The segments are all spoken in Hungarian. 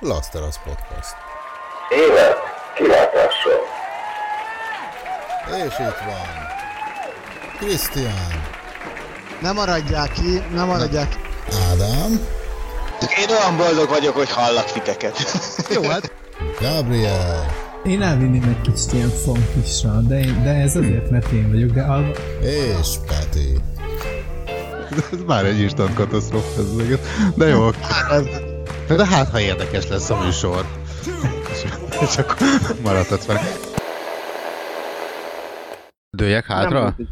Laszteras Podcast. Élet kilátással. És itt van. Krisztián. Nem maradják ki, nem maradják ki. Ádám. Én olyan boldog vagyok, hogy hallak titeket. Jó, hát Gabriel. Én elvinném egy kicsit ilyen funkisra, de, én, de ez azért, mert én vagyok, de alva... És Peti. Ez már egy instant katasztrófa ez meg. De jó. De hát, ha érdekes lesz a műsor. És, és akkor maradhatsz fel. Dőjek Nem hátra? volt, egy,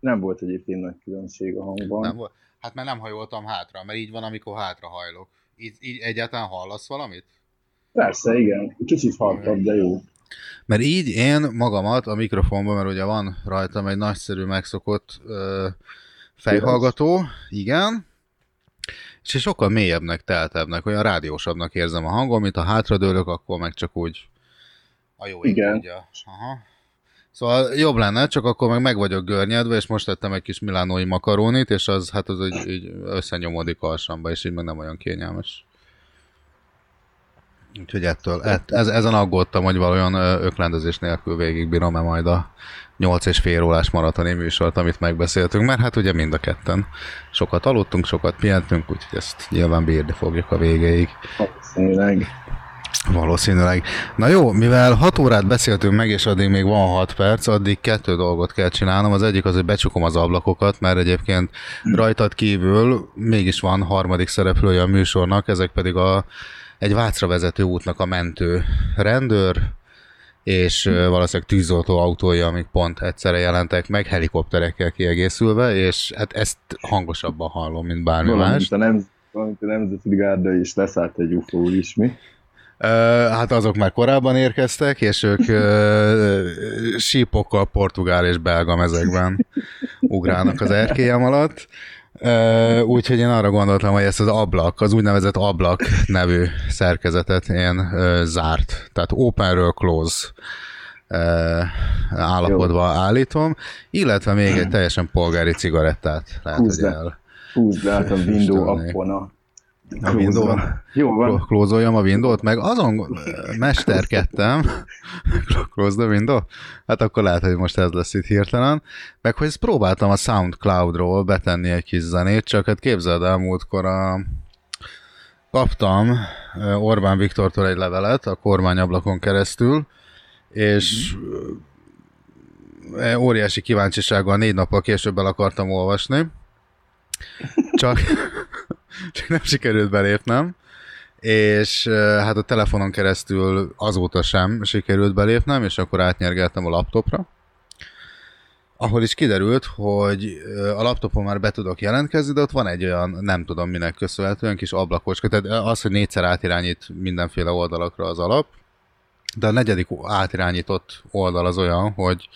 nem volt egyébként nagy különbség a hangban. Nem volt? Hát mert nem hajoltam hátra, mert így van, amikor hátrahajlok. Így, így egyáltalán hallasz valamit? Persze, igen. Kicsit halkabb, de jó. Mert így én magamat a mikrofonban, mert ugye van rajtam egy nagyszerű megszokott ö, fejhallgató, igen, és sokkal mélyebbnek, teltebbnek, olyan rádiósabbnak érzem a hangom, mint ha hátradőlök, akkor meg csak úgy a jó ég Igen. tudja. Aha. Szóval jobb lenne, csak akkor meg meg vagyok görnyedve, és most tettem egy kis milánói makarónit, és az hát az így, így összenyomodik alsamba, és így meg nem olyan kényelmes. Úgyhogy ettől, ett, ez, ezen aggódtam, hogy valójában öklendezés nélkül végigbírom-e majd a 8 és fél órás maratoni műsort, amit megbeszéltünk, mert hát ugye mind a ketten sokat aludtunk, sokat pihentünk, úgyhogy ezt nyilván bírni fogjuk a végéig. Valószínűleg. Valószínűleg. Na jó, mivel 6 órát beszéltünk meg, és addig még van 6 perc, addig kettő dolgot kell csinálnom. Az egyik az, hogy becsukom az ablakokat, mert egyébként rajtad kívül mégis van harmadik szereplője a műsornak, ezek pedig a, egy Vácra vezető útnak a mentő rendőr, és valószínűleg tűzoltó autója, amik pont egyszerre jelentek meg, helikopterekkel kiegészülve, és hát ezt hangosabban hallom, mint bármi más. Valamint a, nem, valamint a Nemzeti Gárda is leszállt egy UFO is, mi? Hát azok már korábban érkeztek, és ők sípokkal portugál és belga mezekben ugrálnak az erkélyem alatt. Úgyhogy én arra gondoltam, hogy ezt az ablak, az úgynevezett ablak nevű szerkezetet én zárt, tehát openről close állapotba állítom, illetve még egy teljesen polgári cigarettát lehet, Húzd hogy el Húzd le át a Istennék. appon a, A Windows? Jó van. klózoljam a Windows-t, meg azon mesterkedtem, close the window, hát akkor lehet, hogy most ez lesz itt hirtelen, meg hogy ezt próbáltam a Soundcloud-ról betenni egy kis zenét, csak hát képzeld el, múltkor a... kaptam ö, Orbán Viktortól egy levelet a kormányablakon keresztül, és ö, óriási kíváncsisággal négy nappal később el akartam olvasni, csak, csak nem sikerült belépnem, és hát a telefonon keresztül azóta sem sikerült belépnem, és akkor átnyergeltem a laptopra, ahol is kiderült, hogy a laptopon már be tudok jelentkezni, de ott van egy olyan, nem tudom minek köszönhetően, kis ablakocska, tehát az, hogy négyszer átirányít mindenféle oldalakra az alap, de a negyedik átirányított oldal az olyan, hogy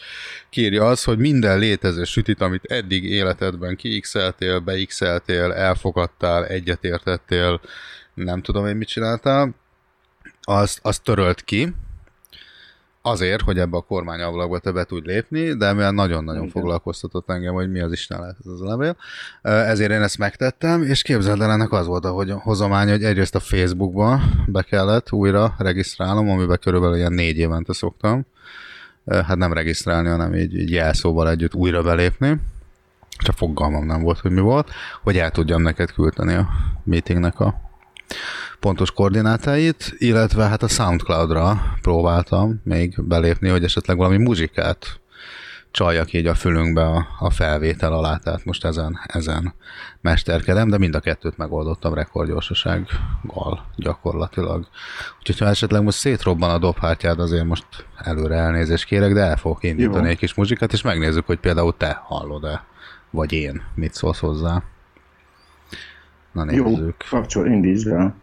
kírja az, hogy minden létező sütit, amit eddig életedben kiixeltél, beixeltél, elfogadtál, egyetértettél, nem tudom én mit csináltál, azt, azt törölt ki, azért, hogy ebbe a kormányablakba te be tudj lépni, de mivel nagyon-nagyon Igen. foglalkoztatott engem, hogy mi az Isten lehet ez a levél, ezért én ezt megtettem, és képzeld el, ennek az volt a hogy hozomány, hogy egyrészt a Facebookba be kellett újra regisztrálnom, amiben körülbelül ilyen négy évente szoktam, hát nem regisztrálni, hanem így, így jelszóval együtt újra belépni, csak fogalmam nem volt, hogy mi volt, hogy el tudjam neked küldeni a meetingnek a pontos koordinátáit, illetve hát a Soundcloud-ra próbáltam még belépni, hogy esetleg valami muzsikát csaljak így a fülünkbe a, a felvétel alá, tehát most ezen, ezen mesterkedem, de mind a kettőt megoldottam rekordgyorsasággal gyakorlatilag. Úgyhogy ha esetleg most szétrobban a dobhártyád, azért most előre elnézést kérek, de el fogok indítani Jó. egy kis muzsikát, és megnézzük, hogy például te hallod-e, vagy én, mit szólsz hozzá. Na Jó, nézzük. kapcsol, indítsd el.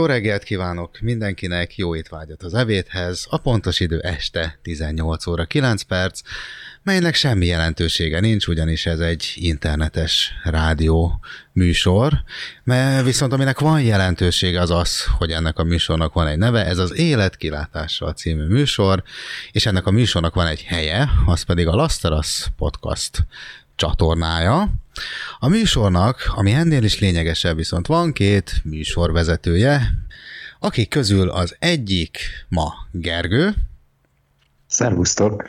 Jó reggelt kívánok mindenkinek, jó étvágyat az evéthez. A pontos idő este 18 óra 9 perc, melynek semmi jelentősége nincs, ugyanis ez egy internetes rádió műsor, mert viszont aminek van jelentősége az az, hogy ennek a műsornak van egy neve, ez az Életkilátással című műsor, és ennek a műsornak van egy helye, az pedig a Laszterasz Podcast csatornája. A műsornak, ami ennél is lényegesebb, viszont van két műsorvezetője, akik közül az egyik ma Gergő, Szervusztok!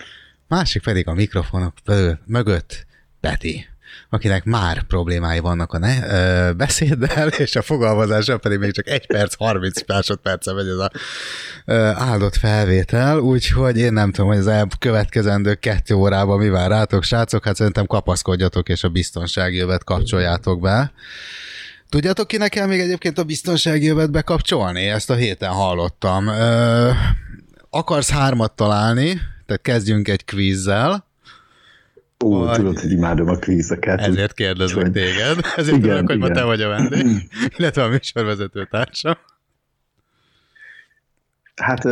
másik pedig a mikrofonok mögött Peti, akinek már problémái vannak a ne, ö, beszéddel, és a fogalmazással pedig még csak 1 perc, 30 másodperce megy ez a ö, áldott felvétel, úgyhogy én nem tudom, hogy az elkövetkezendő kettő órában mi vár rátok, srácok, hát szerintem kapaszkodjatok, és a biztonsági jövet kapcsoljátok be. Tudjátok, kinek kell még egyébként a biztonsági jövet bekapcsolni? Ezt a héten hallottam. Ö, akarsz hármat találni, tehát kezdjünk egy kvízzel, Tudod, hogy imádom a kvízeket. ezért kérdezlek Hogy- téged, ezért Igen, tudok, hogy ma igen. te vagy a vendég, illetve a műsorvezető társam. Hát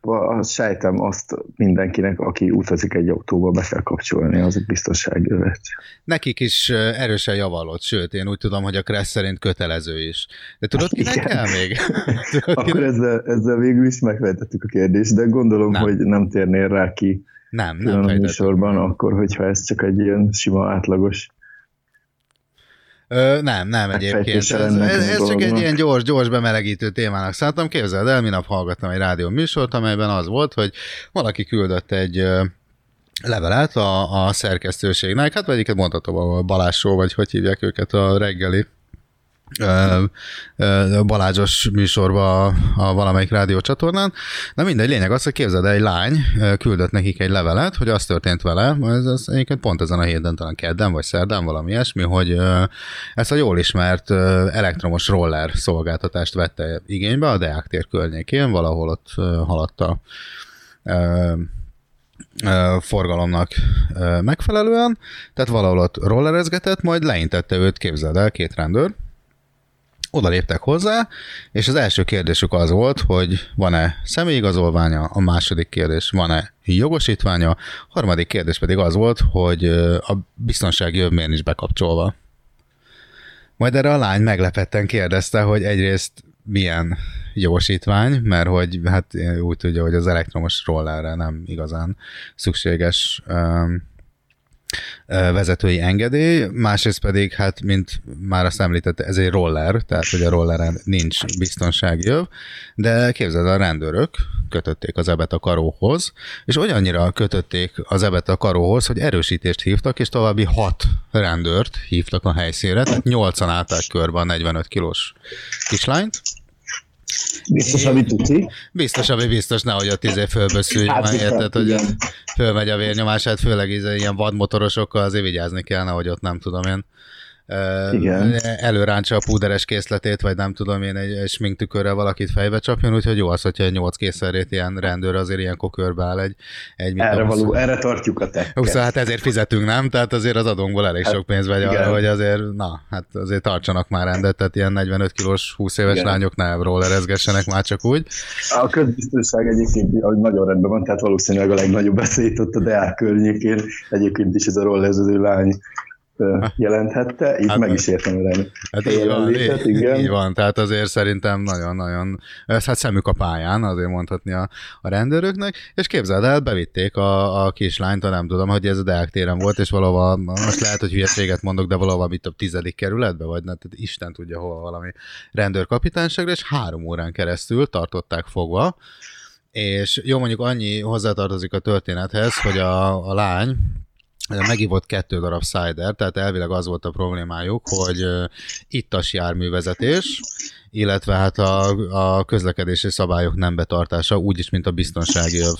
azt sejtem azt mindenkinek, aki utazik egy autóba, be kell kapcsolni, az egy biztonságjövet. Nekik is erősen javallott, sőt, én úgy tudom, hogy a Kressz szerint kötelező is. De tudod, kinek Igen. kell még? tudod, Akkor kinek? ezzel, ezzel végül is megfejtettük a kérdést, de gondolom, Nem. hogy nem térnél rá ki Nem, külön nem a műsorban, akkor, hogyha ez csak egy ilyen sima átlagos. Ö, nem, nem egyébként. Megfejtése Ez, ez, ez csak egy ilyen gyors, gyors bemelegítő témának szántam. Képzeld el, minap hallgattam egy rádió műsort, amelyben az volt, hogy valaki küldött egy levelet a, a szerkesztőségnek, hát vagy egyiket mondhatom a Balázsról, vagy hogy hívják őket a reggeli Balázsos műsorba a, valamelyik rádiócsatornán. Na mindegy, lényeg az, hogy képzeld el, egy lány küldött nekik egy levelet, hogy az történt vele, ez, ez egyébként pont ezen a héten, talán kedden vagy szerdán valami ilyesmi, hogy ezt a jól ismert elektromos roller szolgáltatást vette igénybe a Deák tér környékén, valahol ott haladt a forgalomnak megfelelően, tehát valahol ott rollerezgetett, majd leintette őt, képzeld el, két rendőr, oda léptek hozzá, és az első kérdésük az volt, hogy van-e személyigazolványa, a második kérdés van-e jogosítványa, a harmadik kérdés pedig az volt, hogy a biztonsági öv miért nincs bekapcsolva. Majd erre a lány meglepetten kérdezte, hogy egyrészt milyen jogosítvány, mert hogy hát úgy tudja, hogy az elektromos rollerre nem igazán szükséges vezetői engedély, másrészt pedig, hát, mint már azt említette, ez egy roller, tehát hogy a rolleren nincs biztonsági öv, de képzeld, a rendőrök kötötték az ebet a karóhoz, és olyannyira kötötték az ebet a karóhoz, hogy erősítést hívtak, és további hat rendőrt hívtak a helyszínre, tehát nyolcan állták körbe a 45 kilós kislányt, Biztos, amit tuti. Biztos, ami biztos, nehogy a tizé fölböszülj, Hát, már érted, hogy igen. fölmegy a vérnyomás, hát főleg íze, ilyen vadmotorosokkal azért vigyázni kell, nehogy ott nem tudom én Igen. a púderes készletét, vagy nem tudom én egy, egy sminktükörrel valakit fejbe csapjon, úgyhogy jó az, hogyha nyolc készerét ilyen rendőr azért ilyenkor körbe áll egy, egy mit Erre, való, erre tartjuk a tekket. 26, hát ezért fizetünk, nem? Tehát azért az adónkból elég sok pénz megy arra, hogy azért, na, hát azért tartsanak már rendet, tehát ilyen 45 kilós, 20 éves Igen. lányok ne rollerezgessenek már csak úgy. A közbiztonság egyébként ahogy nagyon rendben van, tehát valószínűleg a legnagyobb veszélyt ott a Deák környékén. Egyébként is ez a rollerező lány jelenthette, így Hát, meg is értem a rend. Hát így van, így, igen. így van, tehát azért szerintem nagyon-nagyon, hát szemük a pályán, azért mondhatni a, a rendőröknek, és képzeld el, bevitték a, a kislányt, a nem tudom, hogy ez a Deák téren volt, és valahol, most lehet, hogy hülyeséget mondok, de valahol mit több tizedik kerületbe, vagy ne, tehát Isten tudja hova valami rendőrkapitányságra, és három órán keresztül tartották fogva, és jó, mondjuk annyi hozzátartozik a történethez, hogy a, a lány, megívott kettő darab cider, tehát elvileg az volt a problémájuk, hogy ittas járművezetés, illetve hát a, a közlekedési szabályok nem betartása, úgyis, mint a biztonsági öv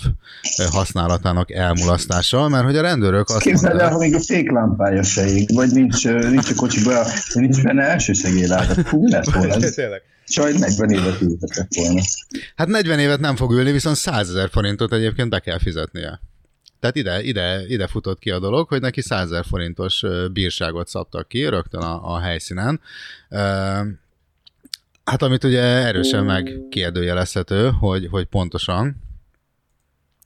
használatának elmulasztása, mert hogy a rendőrök azt Képzeld el, mondták, ha még a féklámpája se ég, vagy nincs, nincs a kocsiba, nincs benne elsősegélylátás. Fú, mi lett volna. Sajt 40 évet ültetett volna. Hát 40 évet nem fog ülni, viszont 100 ezer forintot egyébként be kell fizetnie. Tehát ide, ide, ide futott ki a dolog, hogy neki 100 ezer forintos bírságot szabtak ki rögtön a, a helyszínen. Hát amit ugye erősen megkérdőjelezhető, hogy, hogy pontosan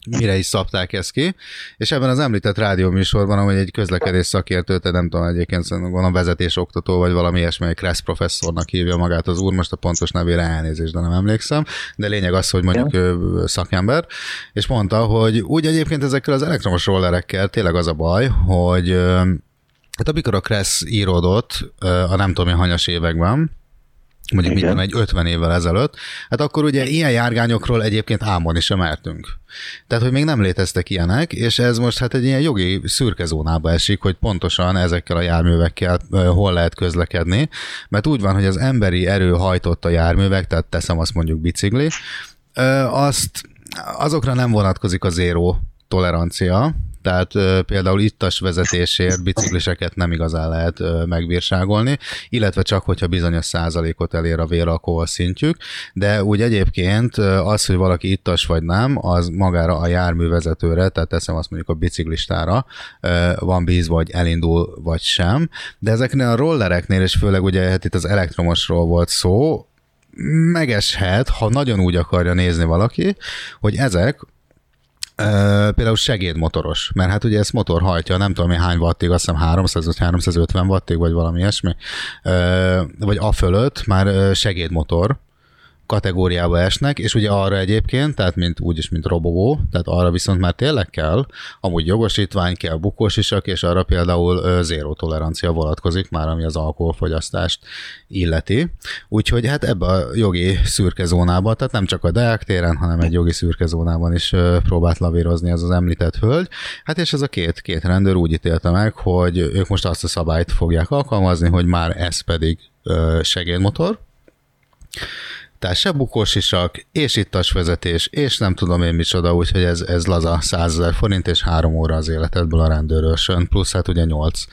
mire is szabták ezt ki, és ebben az említett rádióműsorban, amely egy közlekedés szakértő, tehát nem tudom, egyébként szerintem van a vezetés oktató, vagy valami ilyesmi, egy Kressz professzornak hívja magát az úr, most a pontos nevére elnézést, de nem emlékszem, de lényeg az, hogy mondjuk ő szakember, és mondta, hogy úgy egyébként ezekkel az elektromos rollerekkel tényleg az a baj, hogy hát amikor a Kressz íródott a nem tudom én hanyas években, mondjuk Igen. tudom, egy 50 évvel ezelőtt, hát akkor ugye ilyen járgányokról egyébként álmodni sem mertünk. Tehát, hogy még nem léteztek ilyenek, és ez most hát egy ilyen jogi szürke zónába esik, hogy pontosan ezekkel a járművekkel hol lehet közlekedni, mert úgy van, hogy az emberi erő hajtott a járművek, tehát teszem azt mondjuk bicikli, azt azokra nem vonatkozik a zéró tolerancia, tehát például ittas vezetésért bicikliseket nem igazán lehet megbírságolni, illetve csak, hogyha bizonyos százalékot elér a véralkohol szintjük, de úgy egyébként az, hogy valaki ittas vagy nem, az magára a járművezetőre, tehát teszem azt mondjuk a biciklistára van bízva, vagy elindul, vagy sem, de ezeknél a rollereknél, és főleg ugye hát itt az elektromosról volt szó, megeshet, ha nagyon úgy akarja nézni valaki, hogy ezek Például segédmotoros, mert hát ugye ezt motor hajtja, nem tudom én hány wattig, azt hiszem 300 vagy 350 wattig, vagy valami ilyesmi, vagy a fölött már segédmotor kategóriába esnek, és ugye arra egyébként, tehát mint úgyis, mint robogó, tehát arra viszont már tényleg kell, amúgy jogosítvány kell, bukósisak, és arra például zéró tolerancia vonatkozik már, ami az alkoholfogyasztást illeti. Úgyhogy hát ebbe a jogi szürke zónába, tehát nem csak a Deák téren, hanem egy jogi szürke zónában is próbált lavírozni ez az említett hölgy. Hát és ez a két, két rendőr úgy ítélte meg, hogy ők most azt a szabályt fogják alkalmazni, hogy már ez pedig segédmotor, tehát se bukósisak, és ittas vezetés, és nem tudom én micsoda, úgyhogy ez, ez laza 100 ezer forint, és három óra az életedből a rendőrösön, plusz hát ugye nyolc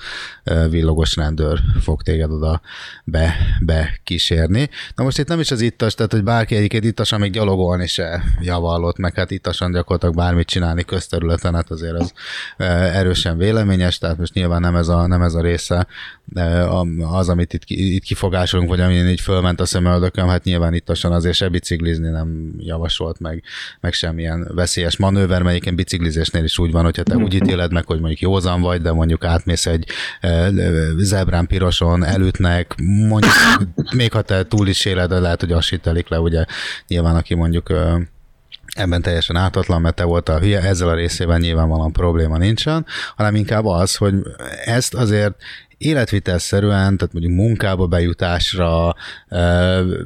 villogos rendőr fog téged oda be, be kísérni. Na most itt nem is az ittas, tehát hogy bárki egyiket ittasan még gyalogolni se javallott, meg hát ittasan gyakorlatilag bármit csinálni közterületen, hát azért az erősen véleményes, tehát most nyilván nem ez a, nem ez a része az, amit itt, itt kifogásolunk, vagy amin így fölment a szemöldököm, hát nyilván ittasan azért se biciklizni nem javasolt meg, meg semmilyen veszélyes manőver, melyiken biciklizésnél is úgy van, hogyha te úgy ítéled meg, hogy mondjuk józan vagy, de mondjuk átmész egy ö, zebrán piroson, elütnek, mondjuk még ha te túl is éled, de lehet, hogy azt hittelik le, ugye nyilván aki mondjuk ö, ebben teljesen ártatlan, mert te voltál hülye, ezzel a részében nyilvánvalóan probléma nincsen, hanem inkább az, hogy ezt azért életvitelszerűen, tehát mondjuk munkába bejutásra, ö,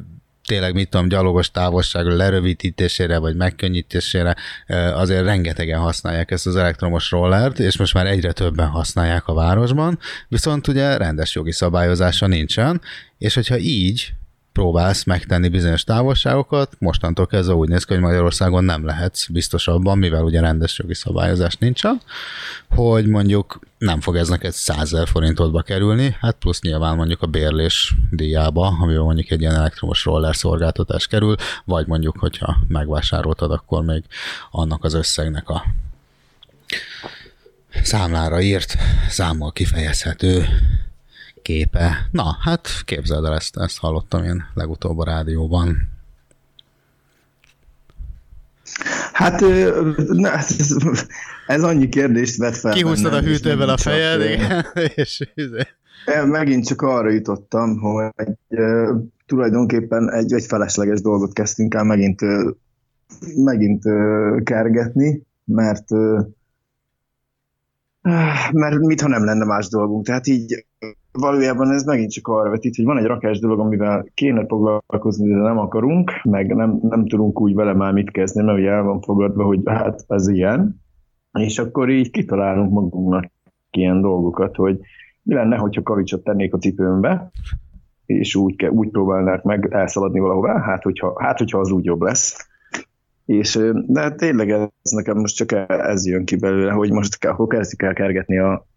tényleg mit tudom, gyalogos távolságra lerövidítésére vagy megkönnyítésére azért rengetegen használják ezt az elektromos rollert, és most már egyre többen használják a városban, viszont ugye rendes jogi szabályozása nincsen, és hogyha így próbálsz megtenni bizonyos távolságokat, mostantól kezdve úgy néz ki, hogy Magyarországon nem lehetsz biztosabban, mivel ugye rendes jogi szabályozás nincsen, hogy mondjuk nem fog ez neked 100 ezer forintodba kerülni, hát plusz nyilván mondjuk a bérlés díjába, amiben mondjuk egy ilyen elektromos roller szolgáltatás kerül, vagy mondjuk, hogyha megvásároltad, akkor még annak az összegnek a számlára írt, számmal kifejezhető képe. Na, hát képzeld el ezt, ezt hallottam én legutóbb a rádióban. Hát, ez, annyi kérdést vet fel. Kihúztad a hűtővel a fejed, és izé. Megint csak arra jutottam, hogy tulajdonképpen egy, egy felesleges dolgot kezdtünk el megint, megint kergetni, mert mert mintha nem lenne más dolgunk. Tehát így valójában ez megint csak arra vetít, hogy van egy rakás dolog, amivel kéne foglalkozni, de nem akarunk, meg nem, nem tudunk úgy vele már mit kezdeni, mert ugye el van fogadva, hogy hát ez ilyen, és akkor így kitalálunk magunknak ilyen dolgokat, hogy mi lenne, hogyha kavicsot tennék a cipőmbe, és úgy, úgy próbálnák meg elszaladni valahová, hát hogyha, hát hogyha az úgy jobb lesz. És, de hát tényleg ez nekem most csak ez jön ki belőle, hogy most akkor kezdjük el kergetni a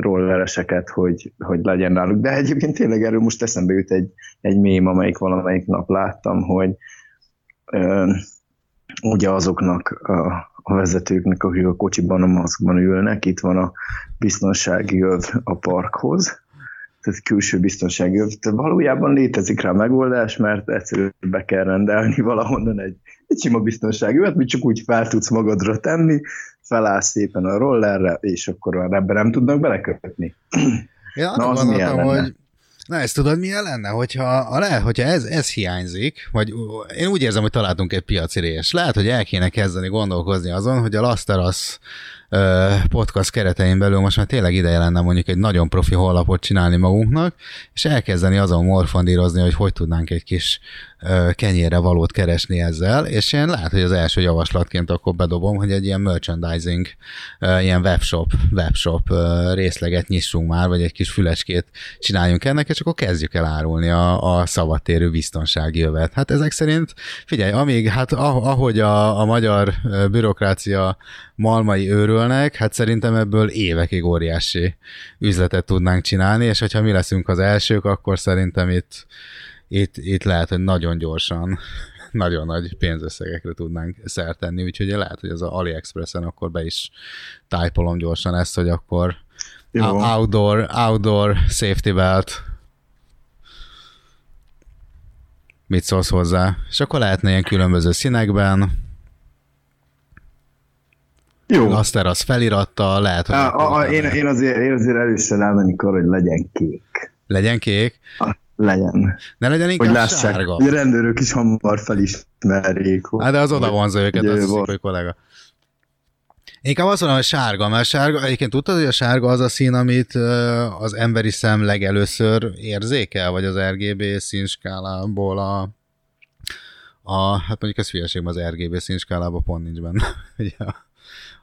rollereseket, hogy, hogy legyen náluk. De egyébként tényleg erről most eszembe jut egy, egy mém, amelyik valamelyik nap láttam, hogy ö, ugye azoknak a, a vezetőknek, akik a kocsiban, a maszkban ülnek, itt van a biztonsági öv a parkhoz, tehát külső biztonsági öv. De valójában létezik rá megoldás, mert egyszerűen be kell rendelni valahonnan egy, egy sima biztonsági övet, amit csak úgy fel tudsz magadra tenni, felállsz szépen a rollerre, és akkor már ebben nem tudnak belekötni. Én Na, az milyen lenne? hogy Na ezt tudod, milyen lenne? Hogyha, ha lehet, hogyha ez, ez hiányzik, vagy én úgy érzem, hogy találtunk egy piaci rés. Lehet, hogy el kéne kezdeni gondolkozni azon, hogy a Lasteras ö, podcast keretein belül most már tényleg ideje lenne mondjuk egy nagyon profi honlapot csinálni magunknak, és elkezdeni azon morfondírozni, hogy hogy tudnánk egy kis ö, kenyérre valót keresni ezzel, és én lehet, hogy az első javaslatként akkor bedobom, hogy egy ilyen merchandising, ilyen webshop, webshop részleget nyissunk már, vagy egy kis fülecskét csináljunk ennek, és akkor kezdjük el árulni a, a szabadtérő biztonsági jövet. Hát ezek szerint, figyelj, amíg, hát ah- ahogy a, a magyar bürokrácia malmai őrölnek, hát szerintem ebből évekig óriási üzletet tudnánk csinálni, és hogyha mi leszünk az elsők, akkor szerintem itt, itt, itt lehet, hogy nagyon gyorsan nagyon nagy pénzösszegekre tudnánk szert tenni, úgyhogy lehet, hogy az a AliExpressen akkor be is tájpolom gyorsan ezt, hogy akkor Jó. outdoor, outdoor safety belt mit szólsz hozzá? És akkor lehetne ilyen különböző színekben, Jó. Laster az felirattal, lehet, hogy A, a, a, én, én, azért, én azért először elmennék arra, hogy legyen kék. legyen kék, Legyen. ne legyen Hogy inkább lássák, sárga. hogy a rendőrök is hamar felismerjék. hogy- Hát de az oda vonza őket, azt volt. hogy kollega. Inkább azt mondom, hogy sárga, mert sárga, egyébként tudtad, hogy a sárga az a szín, amit az emberi szem legelőször érzékel, vagy az RGB színskálából a, a hát mondjuk ez hülyeség, az RGB színskálában pont nincs benne ugye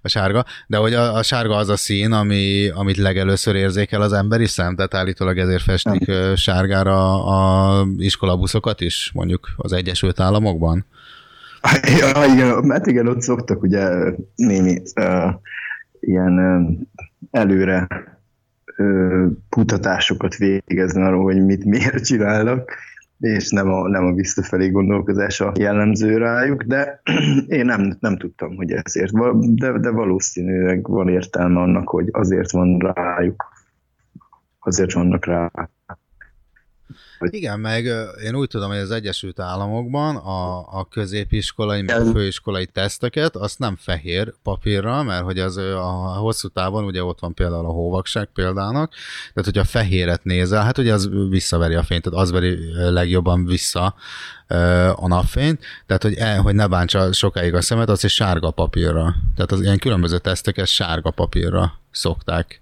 a, sárga, de hogy a, a sárga az a szín, ami, amit legelőször érzékel az emberi szem, tehát állítólag ezért festik ö, sárgára a iskolabuszokat is, mondjuk az Egyesült Államokban. Ja, igen, mert igen, ott szoktak ugye némi uh, ilyen uh, előre uh, kutatásokat végezni arról, hogy mit miért csinálnak, és nem a, nem a visszafelé gondolkozás a jellemző rájuk, de én nem, nem tudtam, hogy ezért, de, de valószínűleg van értelme annak, hogy azért van rájuk, azért vannak rá. Igen, meg én úgy tudom, hogy az Egyesült Államokban a, a középiskolai, meg a főiskolai teszteket azt nem fehér papírra, mert hogy az a hosszú távon, ugye ott van például a hóvakság példának, tehát hogyha fehéret nézel, hát ugye az visszaveri a fényt, tehát az veri legjobban vissza a napfényt, tehát hogy, el, hogy ne bántsa sokáig a szemet, az egy sárga papírra. Tehát az ilyen különböző teszteket sárga papírra szokták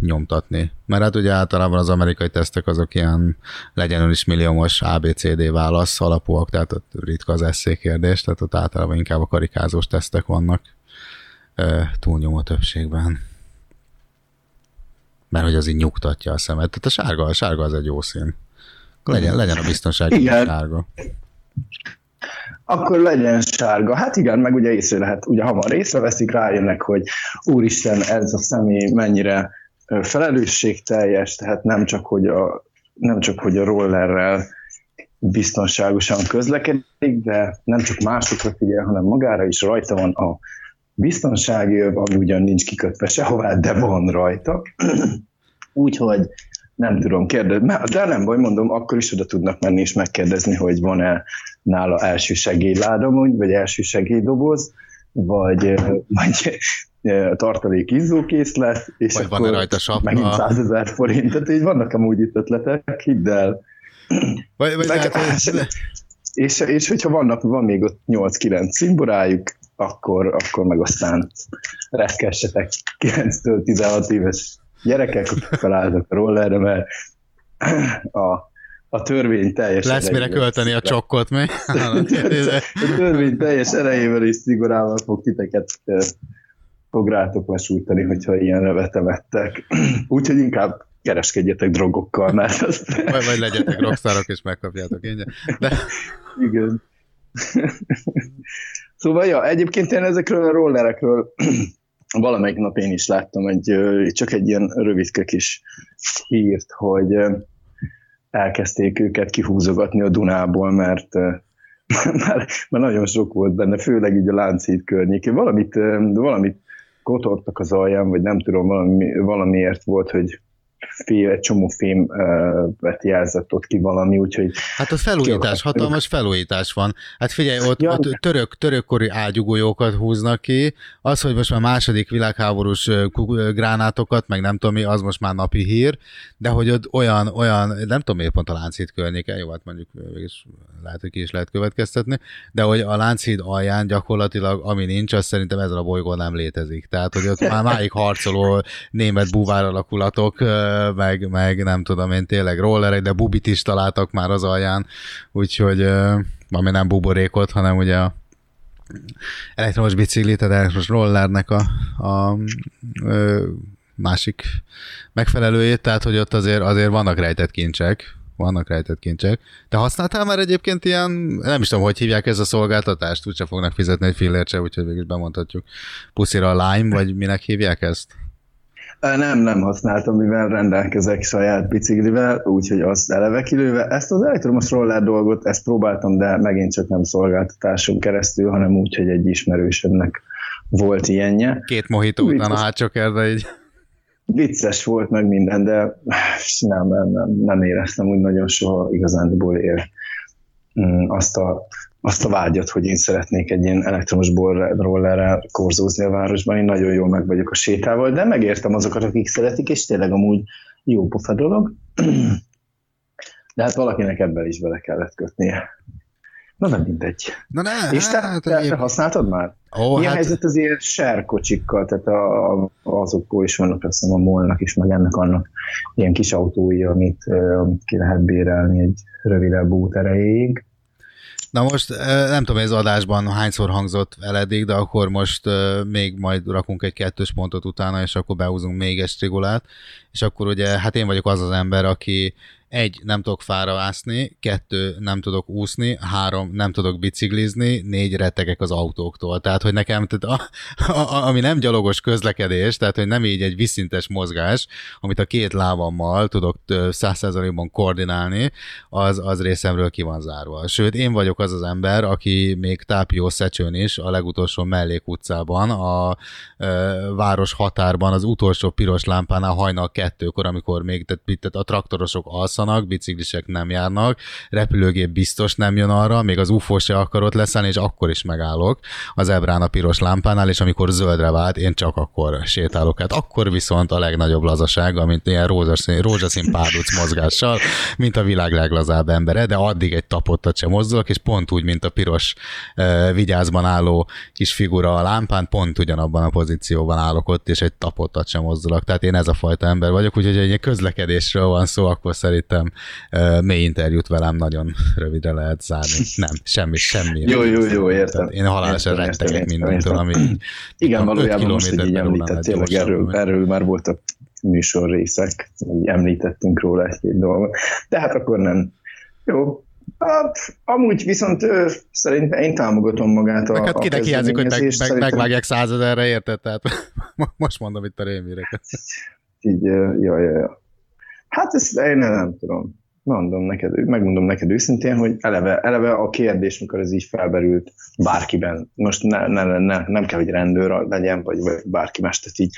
nyomtatni. Mert hát ugye általában az amerikai tesztek azok ilyen legyen is milliómos ABCD válasz alapúak, tehát ott ritka az eszé kérdés, tehát ott általában inkább a karikázós tesztek vannak ö, túlnyomó többségben. Mert hogy az így nyugtatja a szemet. Tehát a sárga, a sárga az egy jó szín. Legyen, legyen a biztonsági Igen. sárga. Akkor legyen sárga. Hát igen, meg ugye észre lehet, ugye hamar észreveszik, rájönnek, hogy úristen, ez a személy mennyire felelősségteljes, tehát nem csak, hogy a, nem csak, hogy a rollerrel biztonságosan közlekedik, de nem csak másokra figyel, hanem magára is rajta van a biztonsági öv, ami ugyan nincs kikötve sehová, de van rajta. Úgyhogy nem tudom kérdezni, de nem baj, mondom, akkor is oda tudnak menni és megkérdezni, hogy van-e nála első segélyláda, mondjuk, vagy első segélydoboz, vagy, vagy tartalék izzókészlet, és Vagy akkor van-e rajta sapka? megint 100 ezer forint. Tehát így vannak amúgy itt ötletek, hidd el. Vagy, vagy Meg- hogy, És, és hogyha vannak, van még ott 8-9 cimborájuk, akkor, akkor meg aztán reszkessetek 9-től 16 éves gyerekek, felálltak a rollerre, mert a, a törvény teljes lesz mire költeni a csokkot, mi? A törvény teljes erejével és szigorával fog titeket fog rátok lesújtani, hogyha ilyenre vetemettek. Úgyhogy inkább kereskedjetek drogokkal, mert az... vagy, vagy legyetek rockstarok és megkapjátok ingyen. De Igen. szóval, ja, egyébként én ezekről a rollerekről valamelyik nap én is láttam egy, csak egy ilyen rövidke kis hírt, hogy elkezdték őket kihúzogatni a Dunából, mert már, már nagyon sok volt benne, főleg így a Lánchíd környékén. Valamit, valamit kotortak az alján, vagy nem tudom, valami, valamiért volt, hogy fél, egy csomó fémet jelzett ott ki valami, úgyhogy Hát ott felújítás, hatalmas felújítás van. Hát figyelj, ott, Ja, ott török, törökkori ágyugójókat húznak ki, az, hogy most már második világháborús gránátokat, meg nem tudom mi, az most már napi hír, de hogy ott olyan, olyan, nem tudom miért pont a Lánchíd környéken, jó, hát mondjuk végülis lehet, hogy ki is lehet következtetni, de hogy a Lánchíd alján gyakorlatilag, ami nincs, az szerintem ezen a bolygón nem létezik. Tehát, hogy ott már máig harcoló német búvár alakulatok, meg, meg nem tudom én tényleg rollerek, de bubit is találtak már az alján, úgyhogy ami nem buborékot, hanem ugye a elektromos biciklit, tehát elektromos rollernek a, a ö, másik megfelelőjét, tehát hogy ott azért, azért vannak rejtett kincsek, vannak rejtett kincsek. Te használtál már egyébként ilyen, nem is tudom, hogy hívják ez a szolgáltatást, úgyse fognak fizetni egy fillért se, úgyhogy végül is bemondhatjuk puszira a Lime, vagy minek hívják ezt? Nem, nem használtam, mivel rendelkezek saját biciklivel, úgyhogy azt eleve kilőve. Ezt az elektromos roller dolgot, ezt próbáltam, de megint csak nem szolgáltatáson keresztül, hanem úgy, hogy egy ismerősödnek volt ilyenje. Két mohító után a hátsó kerbe így. Vicces volt meg minden, de nem, nem, nem, nem éreztem úgy nagyon soha igazándiból él mm, azt a, azt a vágyat, hogy én szeretnék egy ilyen elektromos rollerrel korzózni a városban. Én nagyon jól meg vagyok a sétával, de megértem azokat, akik szeretik, és tényleg amúgy jó pofa dolog. De hát valakinek ebben is bele kellett kötnie. Na nem mindegy. Na ne, És te, hát, te, te használtad már? Ó, Milyen hát, helyzet az ilyen share kocsikkal, tehát a, a, azokból is vannak, azt hiszem a molnak is, meg ennek annak ilyen kis autói, amit, amit ki lehet bérelni egy rövidebb út erejéig. Na most nem tudom, ez adásban hányszor hangzott el eddig, de akkor most még majd rakunk egy kettős pontot utána, és akkor behúzunk még egy strigulát, és akkor ugye, hát én vagyok az az ember, aki egy, nem tudok fára vászni, kettő, nem tudok úszni, három, nem tudok biciklizni, négy, rettegek az autóktól. Tehát, hogy nekem, tehát a, a, a, ami nem gyalogos közlekedés, tehát, hogy nem így egy viszintes mozgás, amit a két lábammal tudok ö, száz százalékban koordinálni, az, az részemről ki van zárva. Sőt, én vagyok az az ember, aki még Tápió Szecsőn is, a legutolsó mellékutcában, a ö, város határban, az utolsó piros lámpánál hajnal kettőkor, amikor még tehát, tehát a traktorosok alszanak, biciklisek nem járnak, repülőgép biztos nem jön arra, még az UFO se akarott leszállni, és akkor is megállok az ebrán a piros lámpánál, és amikor zöldre vált, én csak akkor sétálok. Hát akkor viszont a legnagyobb lazaság, amit ilyen rózsaszín, rózsaszín párduc mozgással, mint a világ leglazább embere, de addig egy tapottat sem mozdulok, és pont úgy, mint a piros uh, vigyázban álló kis figura a lámpán, pont ugyanabban a pozícióban állok ott, és egy tapottat sem mozdulok. Tehát én ez a fajta ember vagyok, úgyhogy egy közlekedésről van szó, akkor szerintem uh, mély interjút velem nagyon rövidre lehet zárni. Nem, semmi, semmi. Jó, jó, jó, értem. Tehát én halálosan rettegek mindentől, ami Igen, valójában most, így említett, tényleg erről, erről már voltak műsorrészek, így említettünk róla egy-két dolgot. De hát akkor nem. Jó. Hát, amúgy viszont ö, szerintem én támogatom magát a Meg hát kinek hiányzik, hogy meg, meg, Szerintem megvágják százezerre, érted? Tehát most mondom itt a rémíreket. Így, ö, ja, ja, ja. Hát ezt én nem, tudom. Mondom neked, megmondom neked őszintén, hogy eleve, eleve a kérdés, mikor ez így felberült bárkiben, most ne, ne, ne, ne, nem kell, hogy rendőr legyen, vagy, vagy bárki más, tehát így,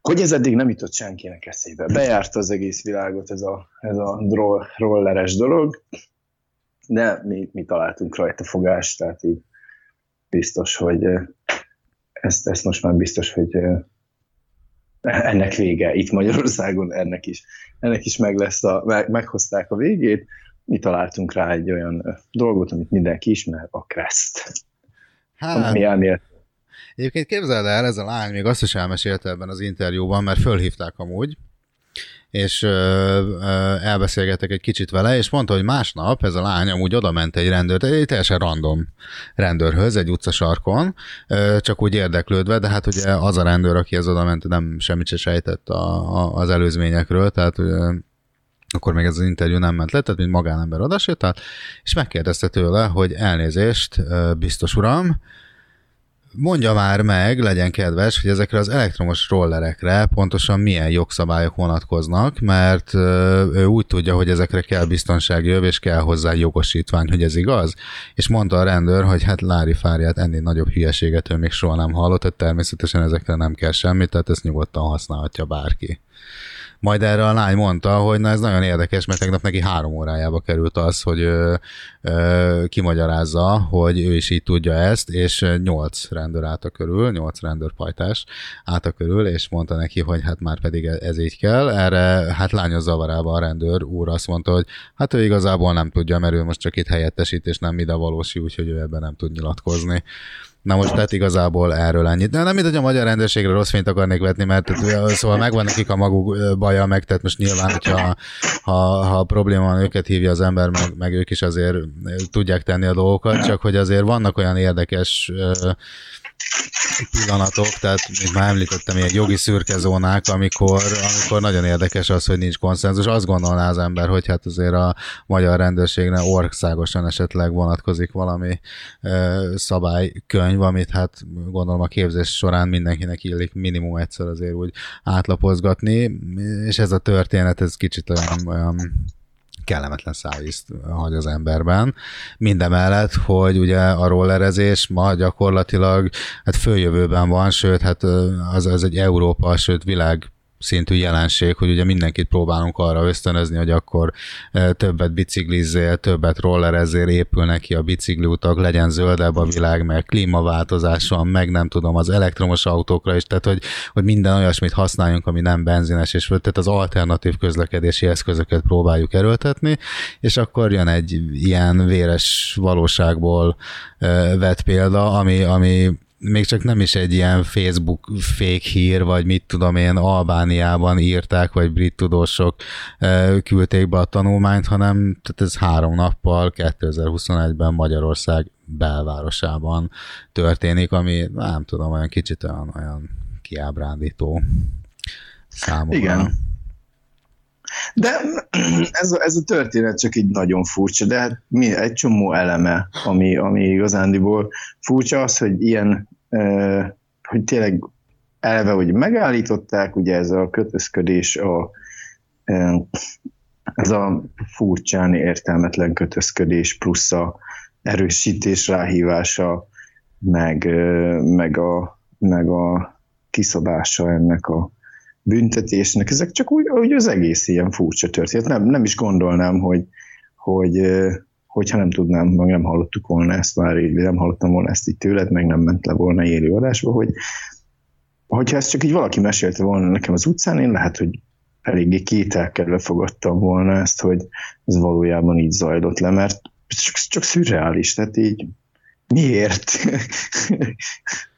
hogy ez eddig nem jutott senkinek eszébe. Bejárta az egész világot ez a, ez a droll, rolleres dolog, de mi, mi találtunk rajta fogást, tehát így biztos, hogy ezt, ezt most már biztos, hogy ennek vége itt Magyarországon, ennek is, ennek is meg lesz a, meg, meghozták a végét, mi találtunk rá egy olyan dolgot, amit mindenki ismer, a Crest. Hát, Ami elmélet, Egyébként képzeld el, ez a lány még azt is elmesélte ebben az interjúban, mert fölhívták amúgy, és ö, elbeszélgettek egy kicsit vele, és mondta, hogy másnap ez a lány amúgy oda ment egy rendőr, egy teljesen random rendőrhöz egy utcasarkon, csak úgy érdeklődve, de hát ugye az a rendőr, aki ez oda ment, nem semmit se sejtett a, a, az előzményekről, tehát akkor még ez az interjú nem ment le, tehát mint magánember odasétált, és megkérdezte tőle, hogy elnézést, biztos uram, mondja már meg, legyen kedves, hogy ezekre az elektromos rollerekre pontosan milyen jogszabályok vonatkoznak, mert ő úgy tudja, hogy ezekre kell biztonsági öv, és kell hozzá jogosítvány, hogy ez igaz. És mondta a rendőr, hogy hát Lári Fáriát ennél nagyobb hülyeséget ő még soha nem hallott, tehát természetesen ezekre nem kell semmit, tehát ezt nyugodtan használhatja bárki. Majd erre a lány mondta, hogy na ez nagyon érdekes, mert tegnap neki három órájába került az, hogy ö, ö, kimagyarázza, hogy ő is így tudja ezt, és nyolc rendőr állt a körül, nyolc rendőrpajtás állt a körül, és mondta neki, hogy hát már pedig e- ez így kell. Erre hát lányos zavarában a rendőr úr azt mondta, hogy hát ő igazából nem tudja, mert ő most csak itt helyettesít, és nem ide valósi, úgyhogy ő ebben nem tud nyilatkozni. Na most tehát igazából erről ennyit. De nem mint, hogy a magyar rendőrségre rossz fényt akarnék vetni, mert szóval megvan nekik a maguk baja meg, tehát most nyilván, hogyha ha, ha probléma van, őket hívja az ember, meg, meg ők is azért tudják tenni a dolgokat, csak hogy azért vannak olyan érdekes pillanatok, tehát mint már említettem, ilyen jogi szürke zónák, amikor, amikor nagyon érdekes az, hogy nincs konszenzus. Azt gondolná az ember, hogy hát azért a magyar rendőrségre országosan esetleg vonatkozik valami ö, szabálykönyv, amit hát gondolom a képzés során mindenkinek illik minimum egyszer azért úgy átlapozgatni, és ez a történet, ez kicsit olyan, olyan kellemetlen szájízt hagy az emberben. Mindemellett, hogy ugye a rollerezés ma gyakorlatilag hát följövőben van, sőt, hát az, az egy Európa, sőt világ szintű jelenség, hogy ugye mindenkit próbálunk arra ösztönözni, hogy akkor ö, többet biciklizzél, többet rollerezzél, épülnek ki a bicikliutak, legyen zöldebb a világ, mert klímaváltozás van, meg nem tudom, az elektromos autókra is, tehát hogy, hogy minden olyasmit használjunk, ami nem benzines, és tehát az alternatív közlekedési eszközöket próbáljuk erőltetni, és akkor jön egy ilyen véres valóságból ö, vett példa, ami, ami még csak nem is egy ilyen Facebook fake hír, vagy mit tudom én, Albániában írták, vagy brit tudósok küldték be a tanulmányt, hanem tehát ez három nappal 2021-ben Magyarország belvárosában történik, ami nem tudom, olyan kicsit olyan, olyan kiábrándító számomra. Igen. De ez a, ez a történet csak így nagyon furcsa, de hát mi, egy csomó eleme, ami, ami igazándiból furcsa az, hogy ilyen, eh, hogy tényleg eleve, hogy megállították, ugye ez a kötözködés, a, eh, ez a furcsán értelmetlen kötözködés plusz a erősítés ráhívása, meg, eh, meg, a, meg a kiszabása ennek a büntetésnek, ezek csak úgy, úgy az egész ilyen furcsa történet. Nem, nem is gondolnám, hogy, hogy hogyha nem tudnám, meg nem hallottuk volna ezt már így, nem hallottam volna ezt így tőled, meg nem ment le volna élő adásba, hogy hogyha ezt csak így valaki mesélte volna nekem az utcán, én lehet, hogy eléggé kételkedve fogadtam volna ezt, hogy ez valójában így zajlott le, mert csak, csak szürreális, tehát így miért?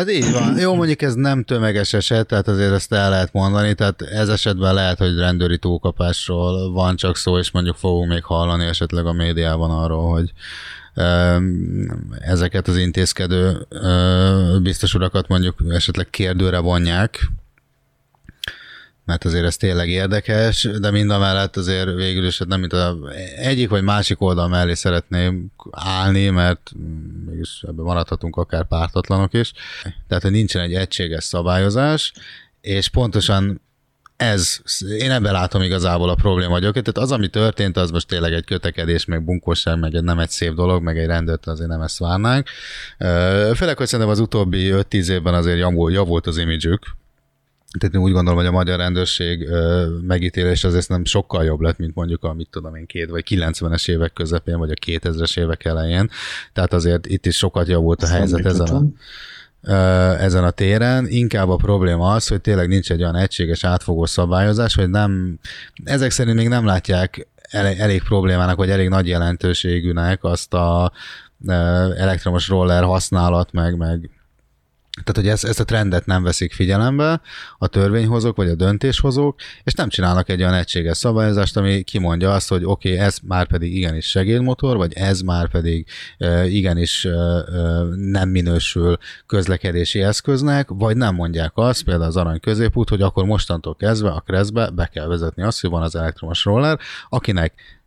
Hát így van. Jó, mondjuk ez nem tömeges eset, tehát azért ezt el lehet mondani, tehát ez esetben lehet, hogy rendőri túlkapásról van csak szó, és mondjuk fogunk még hallani esetleg a médiában arról, hogy ezeket az intézkedő biztos urakat mondjuk esetleg kérdőre vonják, mert azért ez tényleg érdekes, de mind a mellett azért végül is hát nem mint a egyik vagy másik oldal mellé szeretném állni, mert mégis ebben maradhatunk akár pártatlanok is. Tehát, hogy nincsen egy egységes szabályozás, és pontosan ez, én ebben látom igazából a probléma vagyok. Tehát az, ami történt, az most tényleg egy kötekedés, meg bunkosság, meg nem egy szép dolog, meg egy rendőrt azért nem ezt várnánk. Főleg, hogy szerintem az utóbbi 5-10 évben azért javult, javult az imidzsük, tehát én úgy gondolom, hogy a magyar rendőrség megítélés azért nem sokkal jobb lett, mint mondjuk a, mit tudom én, két vagy 90-es évek közepén, vagy a 2000-es évek elején. Tehát azért itt is sokat javult a Ezt helyzet ezen a, ezen a téren. Inkább a probléma az, hogy tényleg nincs egy olyan egységes átfogó szabályozás, hogy nem, ezek szerint még nem látják elég, elég problémának, vagy elég nagy jelentőségűnek azt a elektromos roller használat, meg, meg tehát, hogy ezt, ezt a trendet nem veszik figyelembe a törvényhozók vagy a döntéshozók, és nem csinálnak egy olyan egységes szabályozást, ami kimondja azt, hogy oké, okay, ez már pedig igenis segédmotor, vagy ez már pedig igenis nem minősül közlekedési eszköznek, vagy nem mondják azt, például az arany középút, hogy akkor mostantól kezdve a kreszbe be kell vezetni azt, hogy van az elektromos roller, akinek